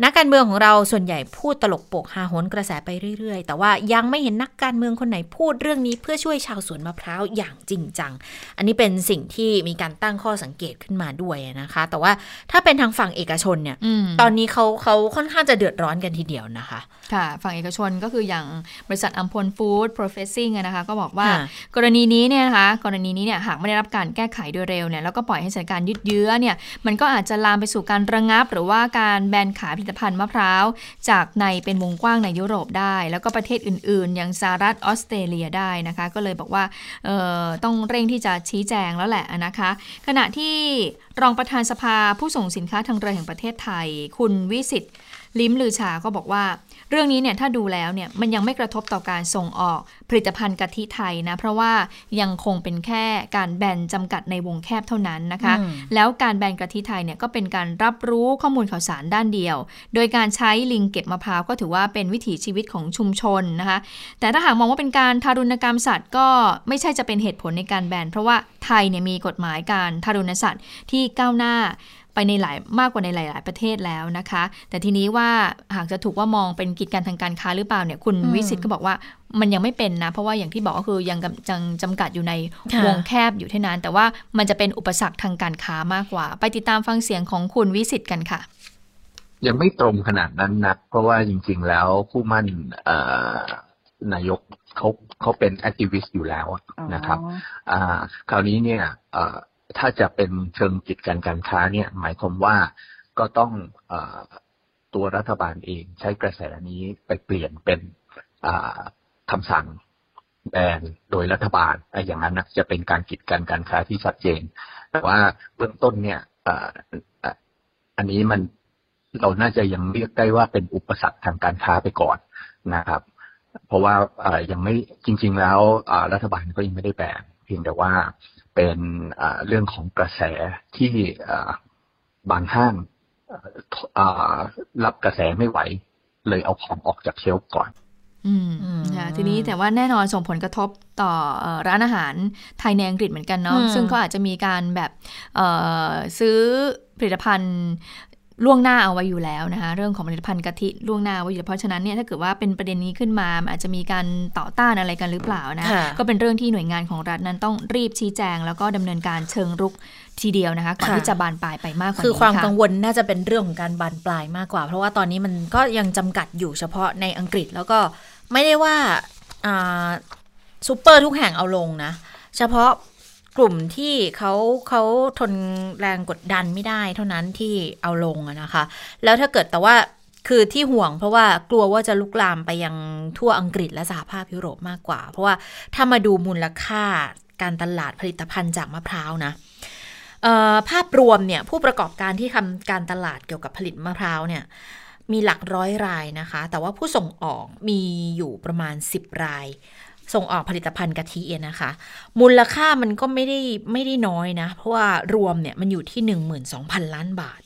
A: นักการเมืองของเราส่วนใหญ่พูดตลกโปกฮาโหนกระแสไปเรื่อย ๆ แต่ว่ายังไม่เห็นนักการเมืองคนไหนพูดเรื่องนี้เพื่อช่วยชาวสวนมะพร้าวอย่างจริงจัง อันนี้เป็นสิ่งที่มีการตั้งข้อสังเกตขึ้นมาด้วยนะคะ แต่ว่าถ้าเป็นทางฝั่งเอกชนเนี่ย
B: อืม
A: ตอนนี้เขาเขาค่อนข้างจะเดือดร้อนกันทีเดียวนะคะ
B: ค่ะ ฝั่งเอกชนก็คืออย่างบริษัทอัมพลฟู้ด processing อะนะคะก็บอกว่า
A: ค่ะ
B: กรณีนี้เนี่ยนะคะกรณีนี้เนี่ยหากไม่ได้รับการแก้ไขโดยเร็วเนี่ยแล้วก็ปล่อยให้สถานการณ์ยืดเยื้อเนี่ยมันก็อาจจะลามไปสู่การระงับ หรือว่าการแบนขายผลิตภัณฑ์มะพร้าว จากในเป็นวงกว้างในยุโรปได้ แล้วก็ประเทศอื่น ๆ อย่างสหรัฐออสเตรเลียได้นะคะ ก็เลยบอกว่าเอ่อต้องเร่งที่จะชี้แจงแล้วแหละนะคะ ขณะที่รองประธานสภาผู้ส่งสินค้าทางเรือแห่งประเทศไทย คุณวิสิตลิ้มลือชาก็บอกว่า เรื่องนี้เนี่ยถ้าดูแล้วเนี่ยมันยังไม่กระทบต่อการส่งออกผลิตภัณฑ์กะทิไทยนะ เพราะว่ายังคงเป็นแค่การแบนจำกัดในวงแคบเท่านั้นนะคะ
A: อืม
B: แล้วการแบนกะทิไทยเนี่ยก็เป็นการรับรู้ข้อมูลข่าวสารด้านเดียว โดยการใช้ลิงเก็บมะพร้าวก็ถือว่าเป็นวิถีชีวิตของชุมชนนะคะ แต่ถ้าหากมองว่าเป็นการทารุณกรรมสัตว์ก็ไม่ใช่จะเป็นเหตุผลในการแบน เพราะว่าไทยเนี่ยมีกฎหมายการทารุณสัตว์ที่ก้าวหน้า ไปในหลายมากกว่าในหลาย ๆ ประเทศแล้วนะคะ แต่ทีนี้ว่าหากจะถูกว่ามองเป็นกิจการทางการค้าหรือเปล่าเนี่ยคุณ
A: อืม
B: วิสิตก็บอกว่ามันยังไม่เป็นนะ เพราะว่าอย่างที่บอกก็คือยังกำจังจำกัดอยู่ใน
A: ค่ะ
B: วงแคบอยู่เท่านั้น แต่ว่ามันจะเป็นอุปสรรคทางการค้ามากกว่า ไปติดตามฟังเสียงของคุณวิสิตกันค่ะ
G: ยังไม่ตรงขนาดนั้นนักเพราะว่าจริง ๆ แล้วผู้มั่นเอ่อนายกเขาเขาเป็น activist อยู่แล้วนะครับอ่าคราวนี้เนี่ยเอ่อ ถ้าจะเป็นเชิงกิจการการค้าเนี่ยหมายความว่าก็ต้องอตัวรัฐบาลเองใช้กระแสนี้ไปเปลี่ยนเป็นอ่าคำสั่งแบนโดยรัฐบาลอย่างนั้นนะจะเป็นการกิจการการค้าที่ชัดเจน แต่ว่าเบื้องต้นเนี่ยอันนี้มันเราน่าจะยังเรียกได้ว่าเป็นอุปสรรคทางการค้าไปก่อนนะครับ เพราะว่ายังไม่จริง ๆ แล้วรัฐบาลก็ยังไม่ได้แบนเพียงแต่ว่า เป็นเอ่อเรื่องของกระแสที่เอ่อบางห้างเอ่อเอ่อรับกระแสไม่ไหว เลยเอาของออกจากเชลฟ์ก่อน
B: อืม
A: อืม
B: นะคะทีนี้แต่ว่าแน่นอนส่งผลกระทบต่อเอ่อร้านอาหารไทยในอังกฤษเหมือนกันเนาะ
A: อืม
B: ซึ่งก็อาจจะมีการแบบเอ่อซื้อผลิตภัณฑ์ ล่วงหน้าเอาไว้อยู่แล้วนะคะเรื่องของผลิตภัณฑ์กะทิล่วงหน้าไว้อยู่แล้วเพราะฉะนั้นเนี่ยถ้าเกิดว่าเป็นประเด็นนี้ขึ้นมามันอาจจะมีการต่อต้านอะไรกันหรือเปล่านะ
A: ค่ะ
B: ก็เป็นเรื่องที่หน่วยงานของรัฐนั้นต้องรีบชี้แจง แล้วก็ดำเนินการเชิงรุกทีเดียวนะคะก่อน
A: ค่ะ
B: ที่จะบานปลายไปมากกว่านี้
A: คือความะกังวลน่าจะเป็นเรื่องของการบานปลายมากกว่า เพราะว่าตอนนี้มันก็ยังจำกัดอยู่เฉพาะในอังกฤษแล้วก็ไม่ได้ว่าอ่าซูเปอร์ทุกแห่งเอาลงนะ เฉพาะ กลุ่มที่เขาเขาทนแรงกดดันไม่ได้ เท่านั้นที่เอาลงนะคะ แล้วถ้าเกิดแต่ว่าคือที่ห่วงเพราะว่ากลัวว่าจะลุกลามไปยังทั่วอังกฤษและสหภาพยุโรปมากกว่า เพราะว่าถ้ามาดูมูลค่าการตลาดผลิตภัณฑ์จากมะพร้าวนะภาพรวมเนี่ยผู้ประกอบการที่ทำการตลาดเกี่ยวกับผลิตมะพร้าวเนี่ยมีหลักร้อยรายนะคะ แต่ว่าผู้ส่งออกมีอยู่ประมาณ 10 ราย ส่งออกผลิตภัณฑ์กะทิอะนะคะ มูลค่ามันก็ไม่ได้ไม่ได้น้อยนะ เพราะว่ารวมเนี่ยมันอยู่ที่ 12,000 ล้านบาท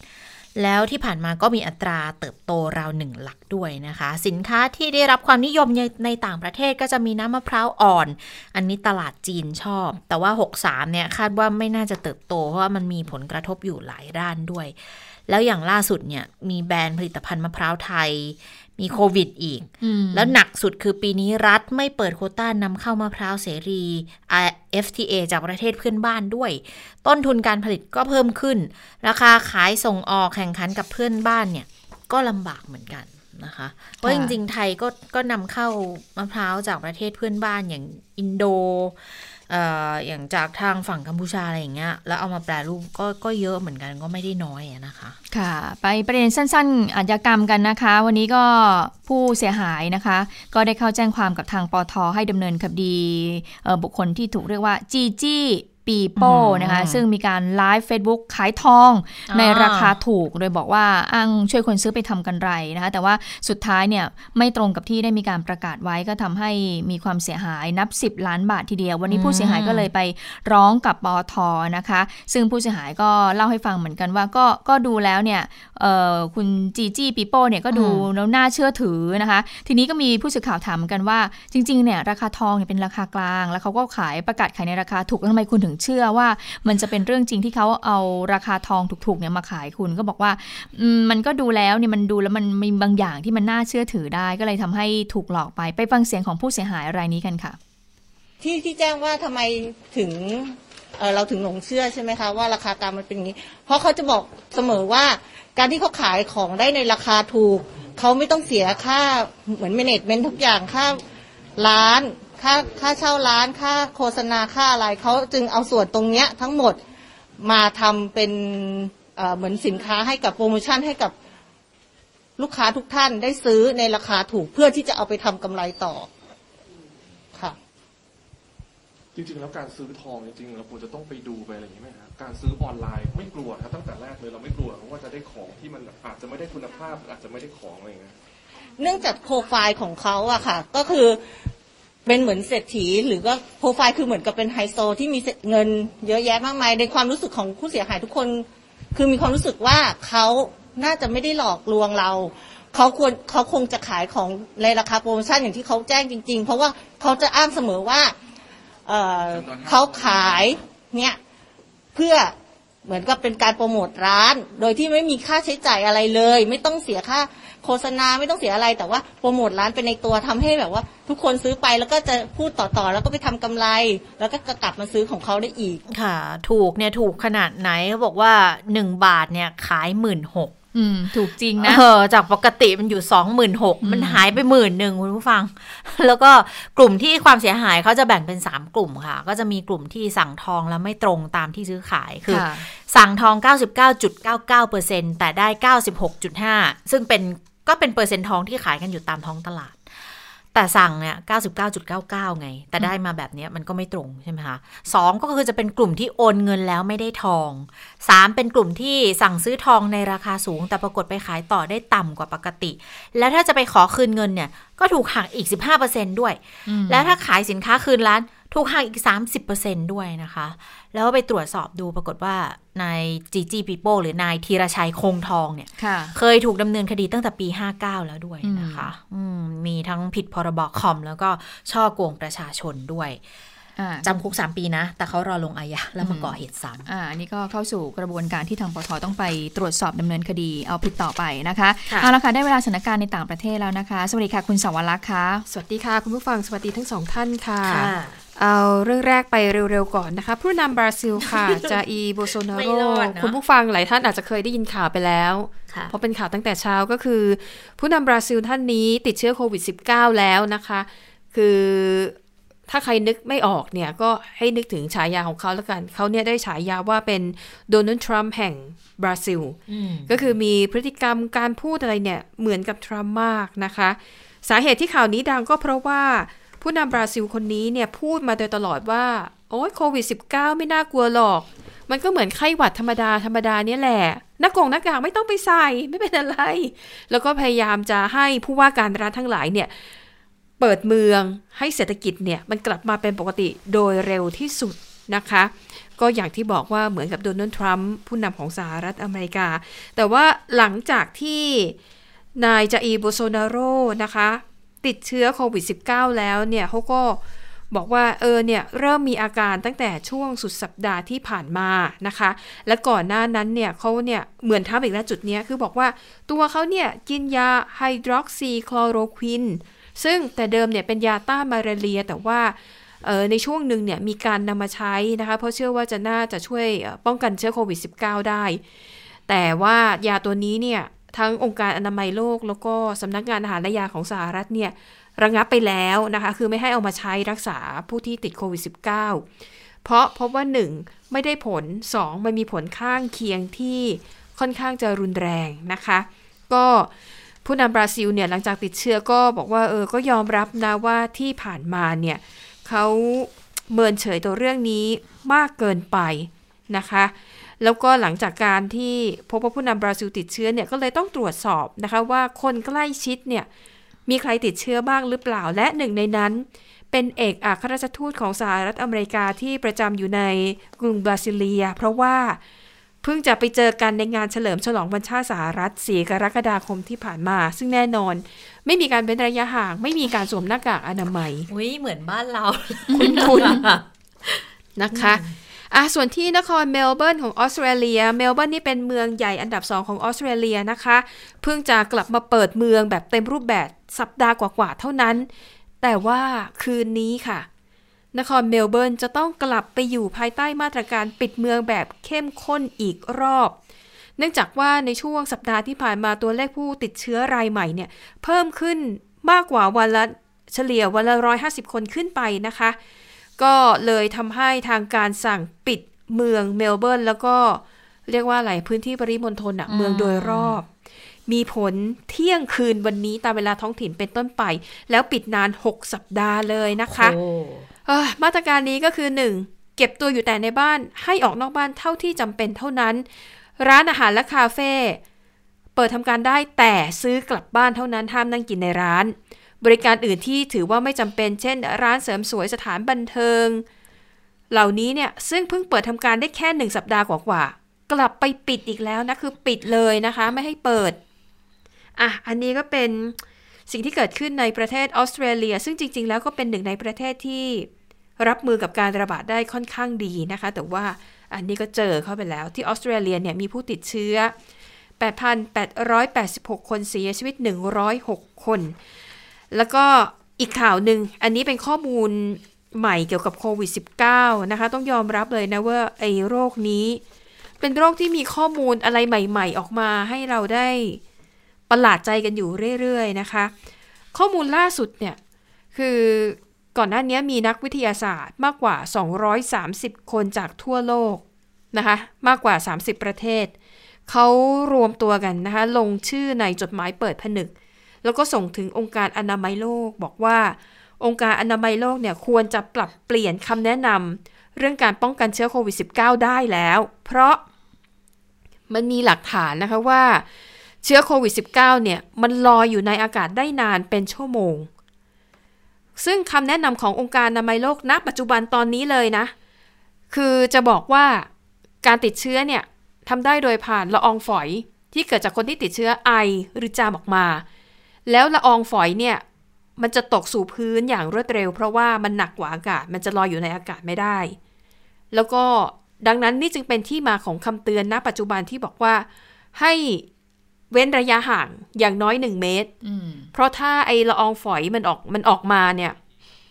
A: แล้วที่ผ่านมาก็มีอัตราเติบโตราวหนึ่งหลักด้วยนะคะ สินค้าที่ได้รับความนิยมในต่างประเทศก็จะมีน้ำมะพร้าวอ่อน อันนี้ตลาดจีนชอบ แต่ว่า 63เนี่ยคาดว่าไม่น่าจะเติบโต เพราะว่ามันมีผลกระทบอยู่หลายด้านด้วย แล้วอย่างล่าสุดเนี่ยมีแบรนด์ผลิตภัณฑ์มะพร้าวไทย มีโควิดอีกแล้วหนักสุดคือปีนี้รัฐไม่เปิดโควต้านำเข้ามะพร้าวเสรี FTA จากประเทศเพื่อนบ้านด้วย ต้นทุนการผลิตก็เพิ่มขึ้น ราคาขายส่งออกแข่งขันกับเพื่อนบ้านเนี่ย ก็ลำบากเหมือนกันนะคะเพราะจริงๆ ไทยก็ก็นำเข้ามะพร้าวจากประเทศเพื่อนบ้านอย่างอินโด อย่างจากทางฝั่งกัมพูชาอะไรอย่างเงี้ยแล้วเอามาแปลรูปก็ก็เยอะเหมือนกันก็ไม่ได้น้อยนะคะ
B: ค่ะ ไปประเด็นสั้นๆอาชญากรรมกันนะคะ วันนี้ก็ผู้เสียหายนะคะ ก็ได้เข้าแจ้งความกับทางปอทให้ดำเนินคดีบุคคลที่ถูกเรียกว่าจีจี้ ปีโป้นะคะซึ่งมีการไลฟ์ Facebook ขายทองในราคาถูก โดยบอกว่าอ้างช่วยคนซื้อไปทำกันไรนะคะแต่ว่าสุดท้ายเนี่ยไม่ตรงกับที่ได้มีการประกาศไว้ก็ทำให้มีความเสียหายนับ 10 ล้านบาททีเดียว วันนี้ผู้เสียหายก็เลยไปร้องกับปอทนะคะ ซึ่งผู้เสียหายก็เล่าให้ฟังเหมือนกันว่าก็ก็ดูแล้วเนี่ยคุณจีจี้ปีโป้เนี่ยก็ดูแล้วน่าเชื่อถือนะคะ ทีนี้ก็มีผู้สื่อข่าวถามกันว่าจริงๆเนี่ยราคาทองเนี่ยเป็นราคากลาง แล้วเขาก็ขายประกาศขายในราคาถูกแล้วทำไมคุณถึงเชื่อว่ามันจะเป็นเรื่องจริงที่เขาเอาราคาทองถูกๆเนี่ยมาขายคุณก็บอกว่ามันก็ดูแล้วเนี่ยมันดูแล้วมันมีบางอย่างที่มันน่าเชื่อถือได้ก็เลยทำให้ถูกหลอกไปไปฟังเสียงของผู้เสียหายรายนี้กันค่ะ
D: ที่ที่แจ้งว่าทำไมถึงเเราถึงหลงเชื่อใช่ไหมคะว่าราคากางมันเป็นอย่างนี้ เพราะเขาจะบอกเสมอว่าการที่เขาขายของได้ในราคาถูก เขาไม่ต้องเสียค่าเหมือนเมเนจเมนต์ทุกอย่างค่าร้าน ค่าค่าเช่าร้านค่าโฆษณาค่าอะไรเขาจึงเอาส่วนตรงเนี้ยทั้งหมดมาทำเป็นเหมือนสินค้าให้กับโปรโมชั่นให้กับลูกค้าทุกท่านได้ซื้อในราคาถูกเพื่อที่จะเอาไปทำกำไรต่อค่ะ
H: จริงๆ แล้วการซื้อทองจริงๆเราควรจะต้องไปดูไปอะไรอย่างนี้ไหมครับการซื้อออนไลน์ไม่กลัวครับตั้งแต่แรกเลยเราไม่กลัวเพราะว่าจะได้ของที่มันอาจจะไม่ได้คุณภาพอาจจะไม่ได้ของอะไรอย่างเงี้ย
D: เนื่องจากโปรไฟล์ของเขาอะค่ะ ก็คือ เป็นเหมือนเศรษฐี หรือก็โปรไฟล์คือเหมือนกับเป็นไฮโซที่มีเงินเยอะแยะมากมายในความรู้สึกของผู้เสียหายทุกคน คือมีความรู้สึกว่าเขาน่าจะไม่ได้หลอกลวงเราเขาควรเขาคงจะขายของในราคาโปรโมชั่นอย่างที่เขาแจ้งจริง ๆ เพราะว่าเขาจะอ้างเสมอว่าเเขาขายเนี่ยเพื่อเหมือนกับเป็นการโปรโมทร้าน โดยที่ไม่มีค่าใช้จ่ายอะไรเลย ไม่ต้องเสียค่า โฆษณาไม่ต้องเสียอะไร แต่ว่าโปรโมทร้านเป็นในตัวทำให้แบบว่า ทุกคนซื้อไปแล้วก็จะพูดต่อๆ แล้วก็ไปทำกำไร แล้วก็กลับมาซื้อของเขาได้อีก
A: ค่ะ ถูกเนี่ยถูกขนาดไหนเขาบอกว่าหนึ่งบาทเนี่ยขายหมื่นหก
B: อืม ถูกจริงนะ
A: เออจากปกติมันอยู่สองหมื่นหกมันหายไปหมื่นหนึ่งคุณผู้ฟัง แล้วก็กลุ่มที่ความเสียหายเขาจะแบ่งเป็นสามกลุ่มค่ะ ก็จะมีกลุ่มที่สั่งทองแล้วไม่ตรงตามที่ซื้อขายคือ สั่งทอง 99.99%แต่ได้ 96.5 ซึ่งเป็น ก็เป็นเปอร์เซ็นต์ทองที่ขายกันอยู่ตามท้องตลาด แต่สั่งเนี่ย 99.99 ไง แต่ได้มาแบบนี้มันก็ไม่ตรงใช่ไหมคะสองก็คือจะเป็นกลุ่มที่โอนเงินแล้วไม่ได้ทองสามเป็นกลุ่มที่สั่งซื้อทองในราคาสูง แต่ปรากฏไปขายต่อได้ต่ำกว่าปกติ แล้วถ้าจะไปขอคืนเงินเนี่ย ก็ถูกหักอีก 15%ด้วย แล้วถ้าขายสินค้าคืนร้านถูกหักอีก 30%ด้วยนะคะ แล้วไปตรวจสอบดูปรากฏว่า นายจีจีปีโป้หรือนายธีรชัยคงทองเนี่ยเคยถูกดำเนินคดีตั้งแต่ปี 59 แล้วด้วยนะคะมมีทั้งผิดพรบคอม แล้วก็ช่อโกงประชาชนด้วยจำคุก 3 ปีนะ แต่เขารอลงอาญาแล้วมาก่อเหตุซ้ำ
B: อ่านี่ก็เข้าสู่กระบวนการที่ทางปทต้องไปตรวจสอบดำเนินคดีเอาผิดต่อไปนะคะเอาละค่ะ ได้เวลาสถานการณ์ในต่างประเทศแล้วนะคะ สวัสดีค่ะ คุณสวรักษ์ค่ะ
I: สวัสดีค่ะ คุณผู้ฟังสวัสดีทั้งสองท่านค่ะ เอาเรื่องแรกไปเร็วๆก่อนนะคะ ผู้นำบราซิลค่ะ จาอีโบโซนาโรคุณผู้ฟังหลายท่านอาจจะเคยได้ยินข่าวไปแล้ว เพราะเป็นข่าวตั้งแต่เช้าก็คือ ผู้นำบราซิลท่านนี้ติดเชื้อโควิด -19 แล้วนะคะ คือถ้าใครนึกไม่ออกเนี่ย ก็ให้นึกถึงฉายาของเขาแล้วกัน เขาเนี่ยได้ฉายาว่าเป็นโดนัลด์ทรัมป์แห่งบราซิล ก็คือมีพฤติกรรมการพูดอะไรเนี่ย เหมือนกับทรัมป์มากนะคะ สาเหตุที่ข่าวนี้ดังก็เพราะว่า ผู้นำบราซิลคนนี้เนี่ยพูดมาโดยตลอดว่า โอ้ยโควิด -19 ไม่น่ากลัวหรอก มันก็เหมือนไข้หวัดธรรมดาธรรมดาเนี่ยแหละหน้ากงหน้ากากไม่ต้องไปใส่ไม่เป็นอะไร แล้วก็พยายามจะให้ผู้ว่าการรัฐทั้งหลายเนี่ยเปิดเมืองให้เศรษฐกิจเนี่ยมันกลับมาเป็นปกติโดยเร็วที่สุดนะคะ ก็อย่างที่บอกว่าเหมือนกับโดนัลด์ทรัมป์ผู้นำของสหรัฐอเมริกา แต่ว่าหลังจากที่นายจาอีโบโซนาโรนะคะ ติดเชื้อโควิด -19 แล้วเนี่ยเขาก็บอกว่าเออเนี่ยเริ่มมีอาการตั้งแต่ช่วงสุดสัปดาห์ที่ผ่านมานะคะ และก่อนหน้านั้นเนี่ยเขาเนี่ยเหมือนท้าอีกแล้วจุดนี้คือบอกว่าตัวเขาเนี่ยกินยาไฮดรอกซีคลอโรควิน ซึ่งแต่เดิมเนี่ยเป็นยาต้านมาเรียแต่ว่าในช่วงหนึ่งเนี่ยมีการนำมาใช้นะคะเพราะเชื่อว่าจะน่าจะช่วยป้องกันเชื้อโควิด -19 ได้ แต่ว่ายาตัวนี้เนี่ย ทั้งองค์การอนามัยโลก แล้วก็สำนักงานอาหารและยาของสหรัฐเนี่ยระงับไปแล้วนะคะ คือไม่ให้เอามาใช้รักษาผู้ที่ติดโควิด -19 เพราะพบว่า 1. ไม่ได้ผล 2. มันมีผลข้างเคียงที่ค่อนข้างจะรุนแรงนะคะ ก็ผู้นำบราซิลเนี่ยหลังจากติดเชื้อก็บอกว่าเออก็ยอมรับนะว่าที่ผ่านมาเนี่ยเขาเมินเฉยตัวเรื่องนี้มากเกินไปนะคะ แล้วก็หลังจากการที่พบว่าผู้นำบราซิลติดเชื้อเนี่ยก็เลยต้องตรวจสอบนะคะว่าคนใกล้ชิดเนี่ยมีใครติดเชื้อบ้างหรือเปล่าและหนึ่งในนั้น เป็นเอกอัครราชทูตของสหรัฐอเมริกาที่ประจำอยู่ในกรุงบราซิเลีย เพราะว่าเพิ่งจะไปเจอกันในงานเฉลิมฉลองวันชาติสหรัฐสีกรกฎาคมที่ผ่านมา ซึ่งแน่นอน ไม่มีการเป็นระยะห่าง ไม่มีการสวมหน้ากากอนามัย
A: อุ้ยเหมือนบ้านเรา
I: คุณคุณนะคะ อะส่วนที่นครเมลเบิร์นของออสเตรเลีย เมลเบิร์นนี่เป็นเมืองใหญ่อันดับสองของออสเตรเลียนะคะ เพิ่งจะกลับมาเปิดเมืองแบบเต็มรูปแบบสัปดาห์กว่าๆเท่านั้น แต่ว่าคืนนี้ค่ะ นครเมลเบิร์นจะต้องกลับไปอยู่ภายใต้มาตรการปิดเมืองแบบเข้มข้นอีกรอบ เนื่องจากว่าในช่วงสัปดาห์ที่ผ่านมาตัวเลขผู้ติดเชื้อรายใหม่เนี่ยเพิ่มขึ้นมากกว่าวันละเฉลี่ยวันละร้อยห้าสิบคนขึ้นไปนะคะ ก็เลยทำให้ทางการสั่งปิดเมืองเมลเบิร์นแล้วก็เรียกว่าอะไรพื้นที่ปริมณฑลอะเมืองโดยรอบ มีผลเที่ยงคืนวันนี้ตามเวลาท้องถิ่นเป็นต้นไป แล้วปิดนาน 6 สัปดาห์เลยนะคะมาตรการนี้ก็คือ 1. เก็บตัวอยู่แต่ในบ้านให้ออกนอกบ้านเท่าที่จำเป็นเท่านั้น ร้านอาหารและคาเฟ่เปิดทำการได้แต่ซื้อกลับบ้านเท่านั้นห้ามนั่งกินในร้าน บริการอื่นที่ถือว่าไม่จำเป็น เช่น ร้านเสริมสวยสถานบันเทิง เหล่านี้เนี่ยซึ่งเพิ่งเปิดทำการได้แค่หนึ่งสัปดาห์กว่าๆกลับไปปิดอีกแล้วนะคือปิดเลยนะคะไม่ให้เปิดอะอันนี้ก็เป็นสิ่งที่เกิดขึ้นในประเทศออสเตรเลีย ซึ่งจริง ๆ แล้วก็เป็นหนึ่งในประเทศที่รับมือกับการระบาดได้ค่อนข้างดีนะคะ แต่ว่าอันนี้ก็เจอเข้าไปแล้วที่ออสเตรเลียเนี่ยมีผู้ติดเชื้อ 8,886 คนเสียชีวิต 106 คน แล้วก็อีกข่าวหนึ่งอันนี้เป็นข้อมูลใหม่เกี่ยวกับโควิด -19 นะคะ ต้องยอมรับเลยนะว่าไอ้โรคนี้ เป็นโรคที่มีข้อมูลอะไรใหม่ ๆ ออกมาให้เราได้ประหลาดใจกันอยู่เรื่อยๆนะคะ ข้อมูลล่าสุดเนี่ยคือก่อนหน้านี้มีนักวิทยาศาสตร์มากกว่า 230 คนจากทั่วโลกนะคะ มากกว่า 30 ประเทศ เขารวมตัวกันนะคะ ลงชื่อในจดหมายเปิดผนึก แล้วก็ส่งถึงองค์การอนามัยโลก บอกว่า องค์การอนามัยโลกเนี่ยควรจะปรับเปลี่ยนคำแนะนำเรื่องการป้องกันเชื้อโควิด -19 ได้แล้ว เพราะมันมีหลักฐานนะคะว่าเชื้อโควิด -19 เนี่ยมันลอยอยู่ในอากาศได้นานเป็นชั่วโมง ซึ่งคำแนะนำขององค์การอนามัยโลกณปัจจุบันตอนนี้เลยนะ คือจะบอกว่าการติดเชื้อเนี่ยทำได้โดยผ่านละอองฝอยที่เกิดจากคนที่ติดเชื้อไอหรือจามออกมา แล้วละอองฝอยเนี่ยมันจะตกสู่พื้นอย่างรวดเร็ว เพราะว่ามันหนักกว่าอากาศ มันจะลอยอยู่ในอากาศไม่ได้ แล้วก็ดังนั้นนี่จึงเป็นที่มาของคำเตือนณปัจจุบันที่บอกว่า ให้เว้นระยะห่างอย่างน้อยหนึ่งเมตรเพราะถ้าไอละอองฝอยมันออกมันออกมาเนี่ย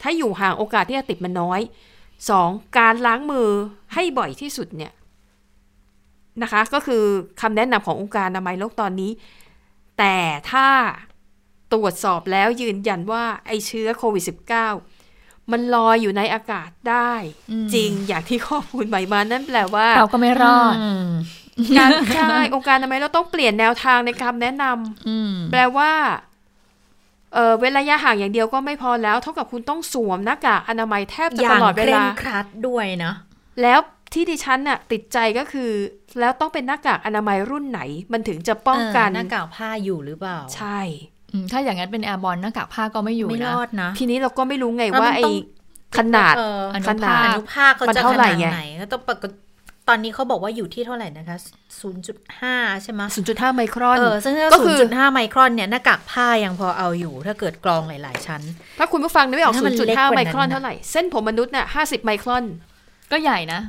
I: ถ้าอยู่ห่างโอกาสที่จะติดมันน้อยสองการล้างมือให้บ่อยที่สุดเนี่ยนะคะ ก็คือคำแนะนำขององค์การอนามัยโลกตอนนี้ แต่ถ้า ตรวจสอบแล้วยืนยันว่าไอเชื้อโควิด -19 มันลอยอยู่ในอากาศได้ จริงอย่างที่ข้อมูลใหม่มานั่นแปลว่า
B: เราก็ไม่รอด
I: การใช่องค์การทำไมเราต้องเปลี่ยนแนวทางในคำแนะนำแปลว่าเออเว้นระยะห่างอย่างเดียวก็ไม่พอแล้ว เท่ากับคุณต้องสวมหน้ากากอนามัยแทบจะตลอดเวลา
A: ครัดด้วยนะ
I: แล้วที่ดิฉันน่ะติดใจก็คือ แล้วต้องเป็นหน้ากากอนามัยรุ่นไหน มันถึงจะป้องกัน
A: หน้ากากผ้าอยู่หรือเปล่า
I: ใช่
B: ถ้าอย่างนั้นเป็นแอร์บอลหน้ากากผ้าก็ไม่อยู่
A: ไม่รอดนะ
I: ทีนี้เราก็ไม่รู้ไงว่าไอ้ขนาด
A: ขนาดอนุภาคเขาจะขนาดไหนก็ต้องปกตอนนี้เขาบอกว่าอยู่ที่เท่าไหร่นะคะ 0.5 ใช่ไหม
I: 0.5 ไมครอน
A: เออ ซึ่งก็คือ0.5 ไมครอนเนี่ยหน้ากากผ้ายังพอเอาอยู่ ถ้าเกิดกรองหลาย ๆ ชั้น
I: ถ้าคุณผู้ฟังไม่ออก 0.5 ไมครอนเท่าไหร่ เส้นผมมนุษย์เนี่ย50 ไมครอน
B: ก็ใหญ่นะ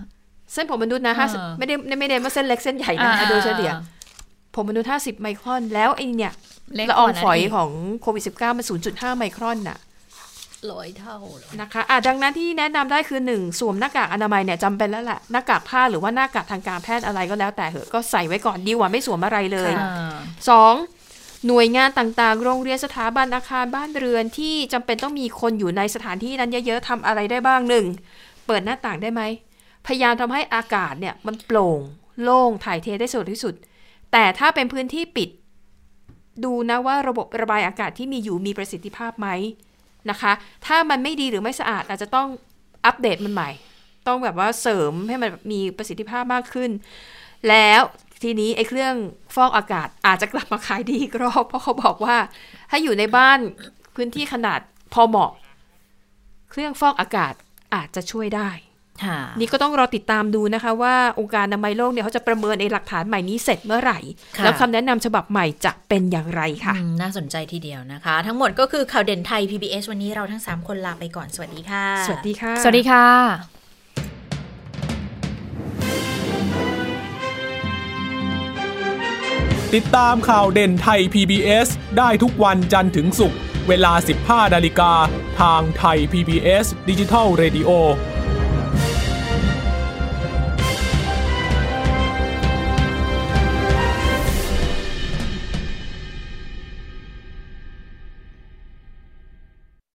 I: เส้นผมมนุษย์นะ50ไม่ได้ไม่ได้ว่าเส้นเล็กเส้นใหญ่นะ โดยเฉลี่ย ผมมนุษย์ 50 ไมครอน แล้วไอเนี่ย ละอองฝอยของโควิด -19 มัน 0.5 ไมครอนน่ะ
A: ร้อยเท่า
I: นะคะอะดังนั้นที่แนะนำได้คือ1สวมหน้ากากอนามัยเนี่ยจำเป็นแล้วแหละหน้ากากผ้าหรือว่าหน้ากากทางการแพทย์อะไรก็แล้วแต่เหอะก็ใส่ไว้ก่อนดีกว่าไม่สวมอะไรเลยสองหน่วยงานต่างๆ โรงเรียนสถาบันอาคารบ้านเรือนที่จำเป็นต้องมีคนอยู่ในสถานที่นั้นเยอะๆทำอะไรได้บ้างหนึ่งเปิดหน้าต่างได้ไหมพยายามทำให้อากาศเนี่ยมันโปร่ง โล่งถ่ายเทได้สุดที่สุด แต่ถ้าเป็นพื้นที่ปิด ดูนะว่าระบบระบายอากาศที่มีอยู่มีประสิทธิภาพไหมนะคะ ถ้ามันไม่ดีหรือไม่สะอาดอาจจะต้องอัปเดตมันใหม่ ต้องแบบว่าเสริมให้มันมีประสิทธิภาพมากขึ้น แล้วทีนี้ไอ้เครื่องฟอกอากาศอาจจะกลับมาขายดีอีกรอบ เพราะเขาบอกว่า ถ้าอยู่ในบ้านพื้นที่ขนาดพอเหมาะ เครื่องฟอกอากาศอาจจะช่วยได้ นี่ก็ต้องรอติดตามดูนะคะว่าองค์การอนามัยโลกเนี่ยเขาจะประเมินในหลักฐานใหม่นี้เสร็จเมื่อไหร่ แล้วคำแนะนำฉบับใหม่จะเป็นอย่างไรค่ะ
A: น่าสนใจทีเดียวนะคะ ทั้งหมดก็คือข่าวเด่นไทย PBS วันนี้เราทั้ง 3 คนลาไปก่อนสวัสดีค่ะ
I: สวัสดีค่ะ
B: สวัสดีค่ะ
J: ติดตามข่าวเด่นไทย PBS ได้ทุกวันจันทร์ถึงศุกร์เวลา 15 นาฬิกา ทางไทย PBS ดิจิทัล Radio